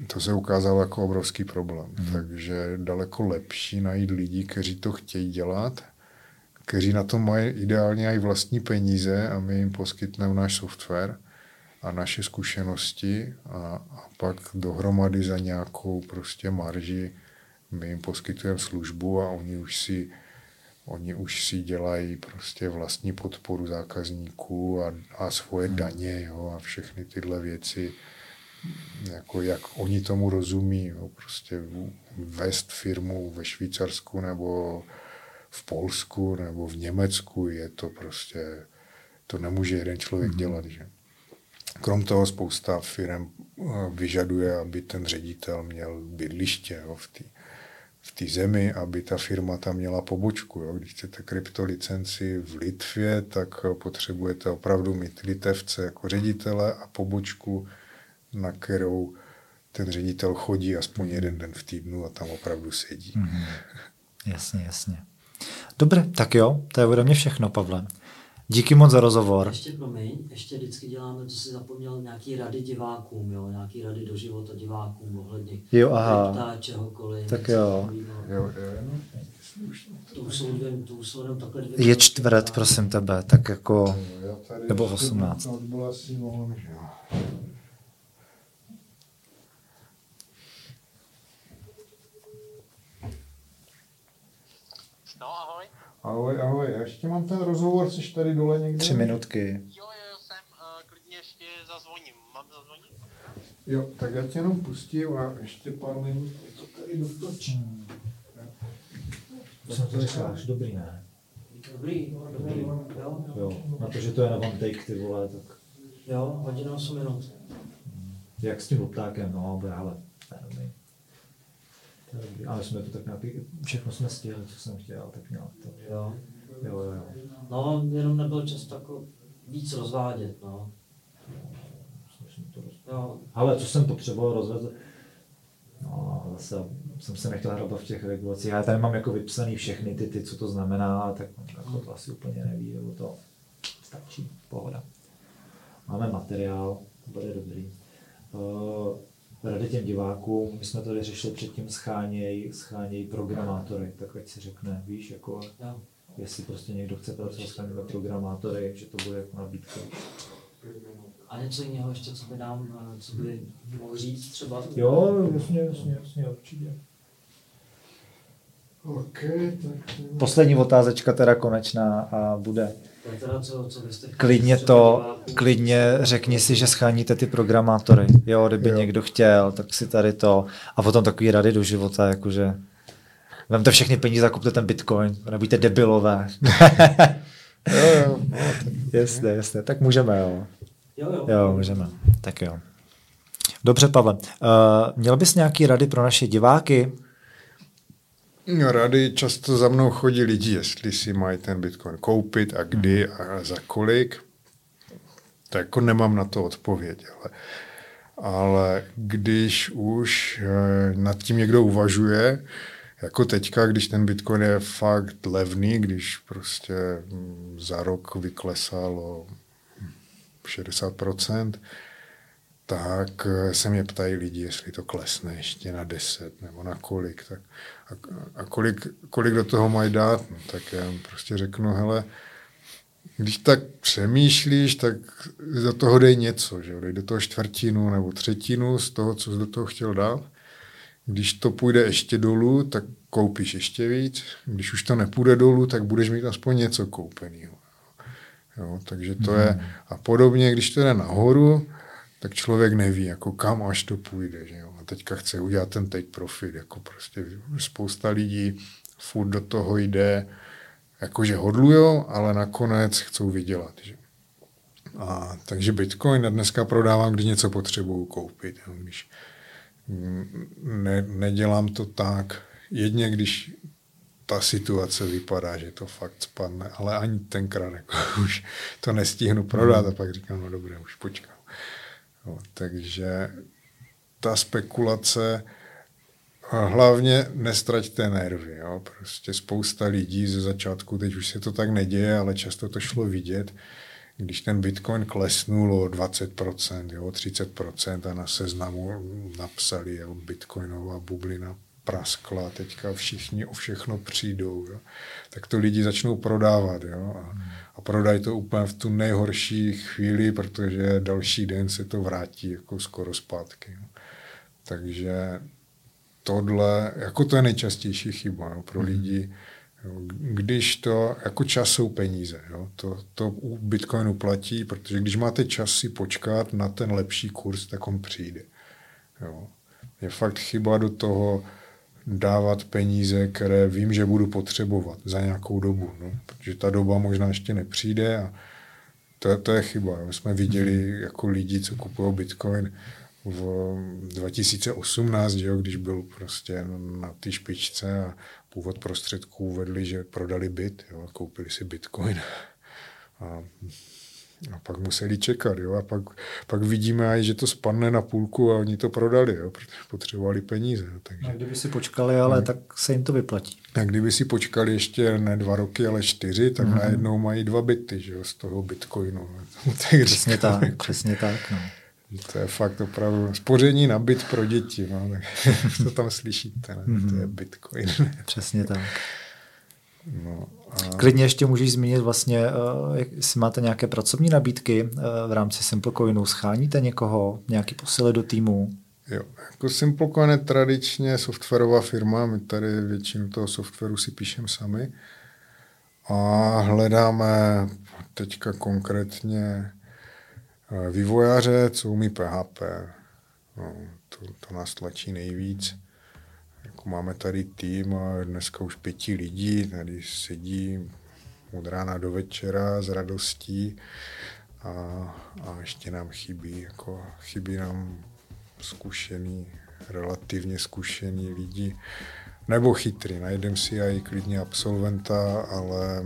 to se ukázalo jako obrovský problém. Mm. Takže daleko lepší najít lidi, kteří to chtějí dělat, kteří na to mají ideálně i vlastní peníze a my jim poskytneme náš software a naše zkušenosti a, a pak dohromady za nějakou prostě marži my jim poskytujeme službu a oni už si Oni už si dělají prostě vlastní podporu zákazníků a, a svoje hmm. daně jo, a všechny tyhle věci, jako jak oni tomu rozumí. Jo, prostě vést firmu ve Švýcarsku nebo v Polsku nebo v Německu je to prostě, to nemůže jeden člověk mm. dělat. Že? Krom toho spousta firm eh, vyžaduje, aby ten ředitel měl bydliště jo, v té v té zemi, aby ta firma tam měla pobočku. Jo. Když chcete kryptolicenci v Litvě, tak potřebujete opravdu mít litevce jako ředitele a pobočku, na kterou ten ředitel chodí aspoň jeden den v týdnu a tam opravdu sedí. Mm-hmm. Jasně, jasně. Dobře, tak jo, to je ode mě všechno, Pavle. Díky moc za rozhovor. Ještě promiň, ještě vždycky děláme, co si zapomněl, nějaký rady divákům, jo, nějaký rady do života divákům ohledně jo, aha. krypta, čehokoliv. Tak jo. jo, jo. To už jsou dvě, to už jsou jenom takhle dvě. Je čtvrt, prosím tebe, tak jako, nebo 18. Ahoj, ahoj, já ještě mám ten rozhovor, jsi tady dole někde? Tři minutky. Jo, jo, jsem, uh, klidně ještě zazvoním. Mám zazvonit? Jo, tak já tě jenom pustím a ještě pár minut to tady dotočím. Co to říkáš? Dobrý, ne? Dobrý, dobrý, jo. jo. Na to, že to je na one take, ty vole, tak... Jo, hodina 8 minut. Jak s tím optákem, no, ale dobrý. Ale jsme to tak nějak, všechno jsme stihli, co jsem chtěl, tak nějak to. Jo. Jo, jo, jo. No, jenom nebyl čas jako víc rozvádět, no. Jo. Ale co jsem potřeboval rozvést, no, zase jsem se nechtěl hrabat v těch regulacích. Já tady mám jako vypsaný všechny ty, ty co to znamená, tak jako to asi úplně neví, nebo to stačí, pohoda. Máme materiál, bude dobrý. Uh, rady těm divákům, my jsme tady řešili předtím scháněj, scháněj programátory, tak ať si řekne, víš, jako, no. jestli prostě někdo chce pracovat s programátory, že to bude jako nabídka. A něco jiného ještě, co by nám, eh, co by mohl říct třeba? Jo, jasně, jasně, jasně, určitě. Okay, tak Poslední otázečka teda konečná a bude. Klidně to, klidně řekni si, že scháníte ty programátory. Jo, kdyby jo. někdo chtěl, tak si tady to. A potom takový rady do života, jakože vemte všechny peníze a kupte ten bitcoin, nebuďte debilové. jo, jo. No, jasně, jasně, tak můžeme, jo. Jo, jo. Jo, můžeme. Tak jo. Dobře, Pavle. Uh, měl bys nějaký rady pro naše diváky? Rady často za mnou chodí lidi, jestli si mají ten bitcoin koupit a kdy a za kolik. Tak jako nemám na to odpověď, ale, ale když už eh, nad tím někdo uvažuje, jako teďka, když ten bitcoin je fakt levný, když prostě hm, za rok vyklesalo 60%, tak eh, se mě ptají lidi, jestli to klesne ještě na 10 nebo na kolik. Tak, a, a kolik, kolik do toho mají dát, no, tak já prostě řeknu, hele, když tak přemýšlíš, tak do toho dej něco, že dej do toho čtvrtinu nebo třetinu z toho, co jsi do toho chtěl dát. Když to půjde ještě dolů, tak koupíš ještě víc. Když už to nepůjde dolů, tak budeš mít aspoň něco koupeného. Jo, takže to hmm. je, a podobně, když to jde nahoru, tak člověk neví, jako kam až to půjde. Že jo? A teďka chce udělat ten take profit, jako prostě spousta lidí furt do toho jde, jakože hodlujou, ale nakonec chcou vydělat. Že? A, takže Bitcoin dneska prodávám, když něco potřebuju koupit. Jo? Když ne, nedělám to tak, jedně když ta situace vypadá, že to fakt spadne, ale ani tenkrát jako už to nestihnu prodat a pak říkám, no dobré, už počkám. No, takže ta spekulace, hlavně nestraťte nervy. Jo. Prostě spousta lidí ze začátku, teď už se to tak neděje, ale často to šlo vidět, když ten bitcoin klesnul o 20%, jo, 30% a na seznamu napsali, jo, bitcoinová bublina praskla, teďka všichni o všechno přijdou, jo, tak to lidi začnou prodávat. Jo, a, a prodají to úplně v tu nejhorší chvíli, protože další den se to vrátí jako skoro zpátky. Takže tohle, jako to je nejčastější chyba jo, pro mhm. lidi, když to, jako čas jsou peníze, jo, to, to u Bitcoinu platí, protože když máte čas si počkat na ten lepší kurz, tak on přijde. Jo. Je fakt chyba do toho dávat peníze, které vím, že budu potřebovat za nějakou dobu. No, protože ta doba možná ještě nepřijde a to, to je chyba. My jsme viděli jako lidi, co kupují bitcoin v 2018, že jo, když byl prostě na té špičce a původ prostředků uvedli, že prodali byt, jo, a koupili si bitcoin. A a pak museli čekat, jo, a pak, pak vidíme aj, že to spadne na půlku a oni to prodali, jo, protože potřebovali peníze. Jo, takže. A kdyby si počkali, ale hmm. tak se jim to vyplatí. A kdyby si počkali ještě ne dva roky, ale čtyři, tak hmm. najednou mají dva byty, že jo, z toho bitcoinu. tak přesně tak, jako, přesně tak, no. To je fakt opravdu spoření na byt pro děti, no, tak to tam slyšíte, ne? Mm-hmm. to je bitcoin. Přesně tak. No. Klidně ještě můžeš zmínit vlastně, uh, jestli máte nějaké pracovní nabídky uh, v rámci SimpleCoinu, scháníte někoho, nějaký posily do týmu? Jo, jako SimpleCoin je tradičně softwarová firma, my tady většinu toho softwaru si píšeme sami a hledáme teďka konkrétně eh, vývojáře, co umí PHP. No, to, to nás tlačí nejvíc máme tady tým, dneska už pěti lidí, tady sedí od rána do večera s radostí a, a ještě nám chybí, jako chybí nám zkušený, relativně zkušený lidi, nebo chytrý. Najdem si i klidně absolventa, ale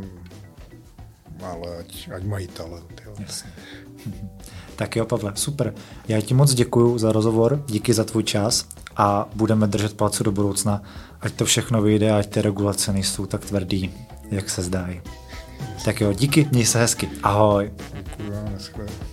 ale ať, ať mají talent. Jo. Jasně. Tak jo, Pavle, super. Já ti moc děkuji za rozhovor, díky za tvůj čas a budeme držet palce do budoucna, ať to všechno vyjde, ať ty regulace nejsou tak tvrdý, jak se zdají. Tak jo, díky, měj se hezky. Ahoj. Děkuji.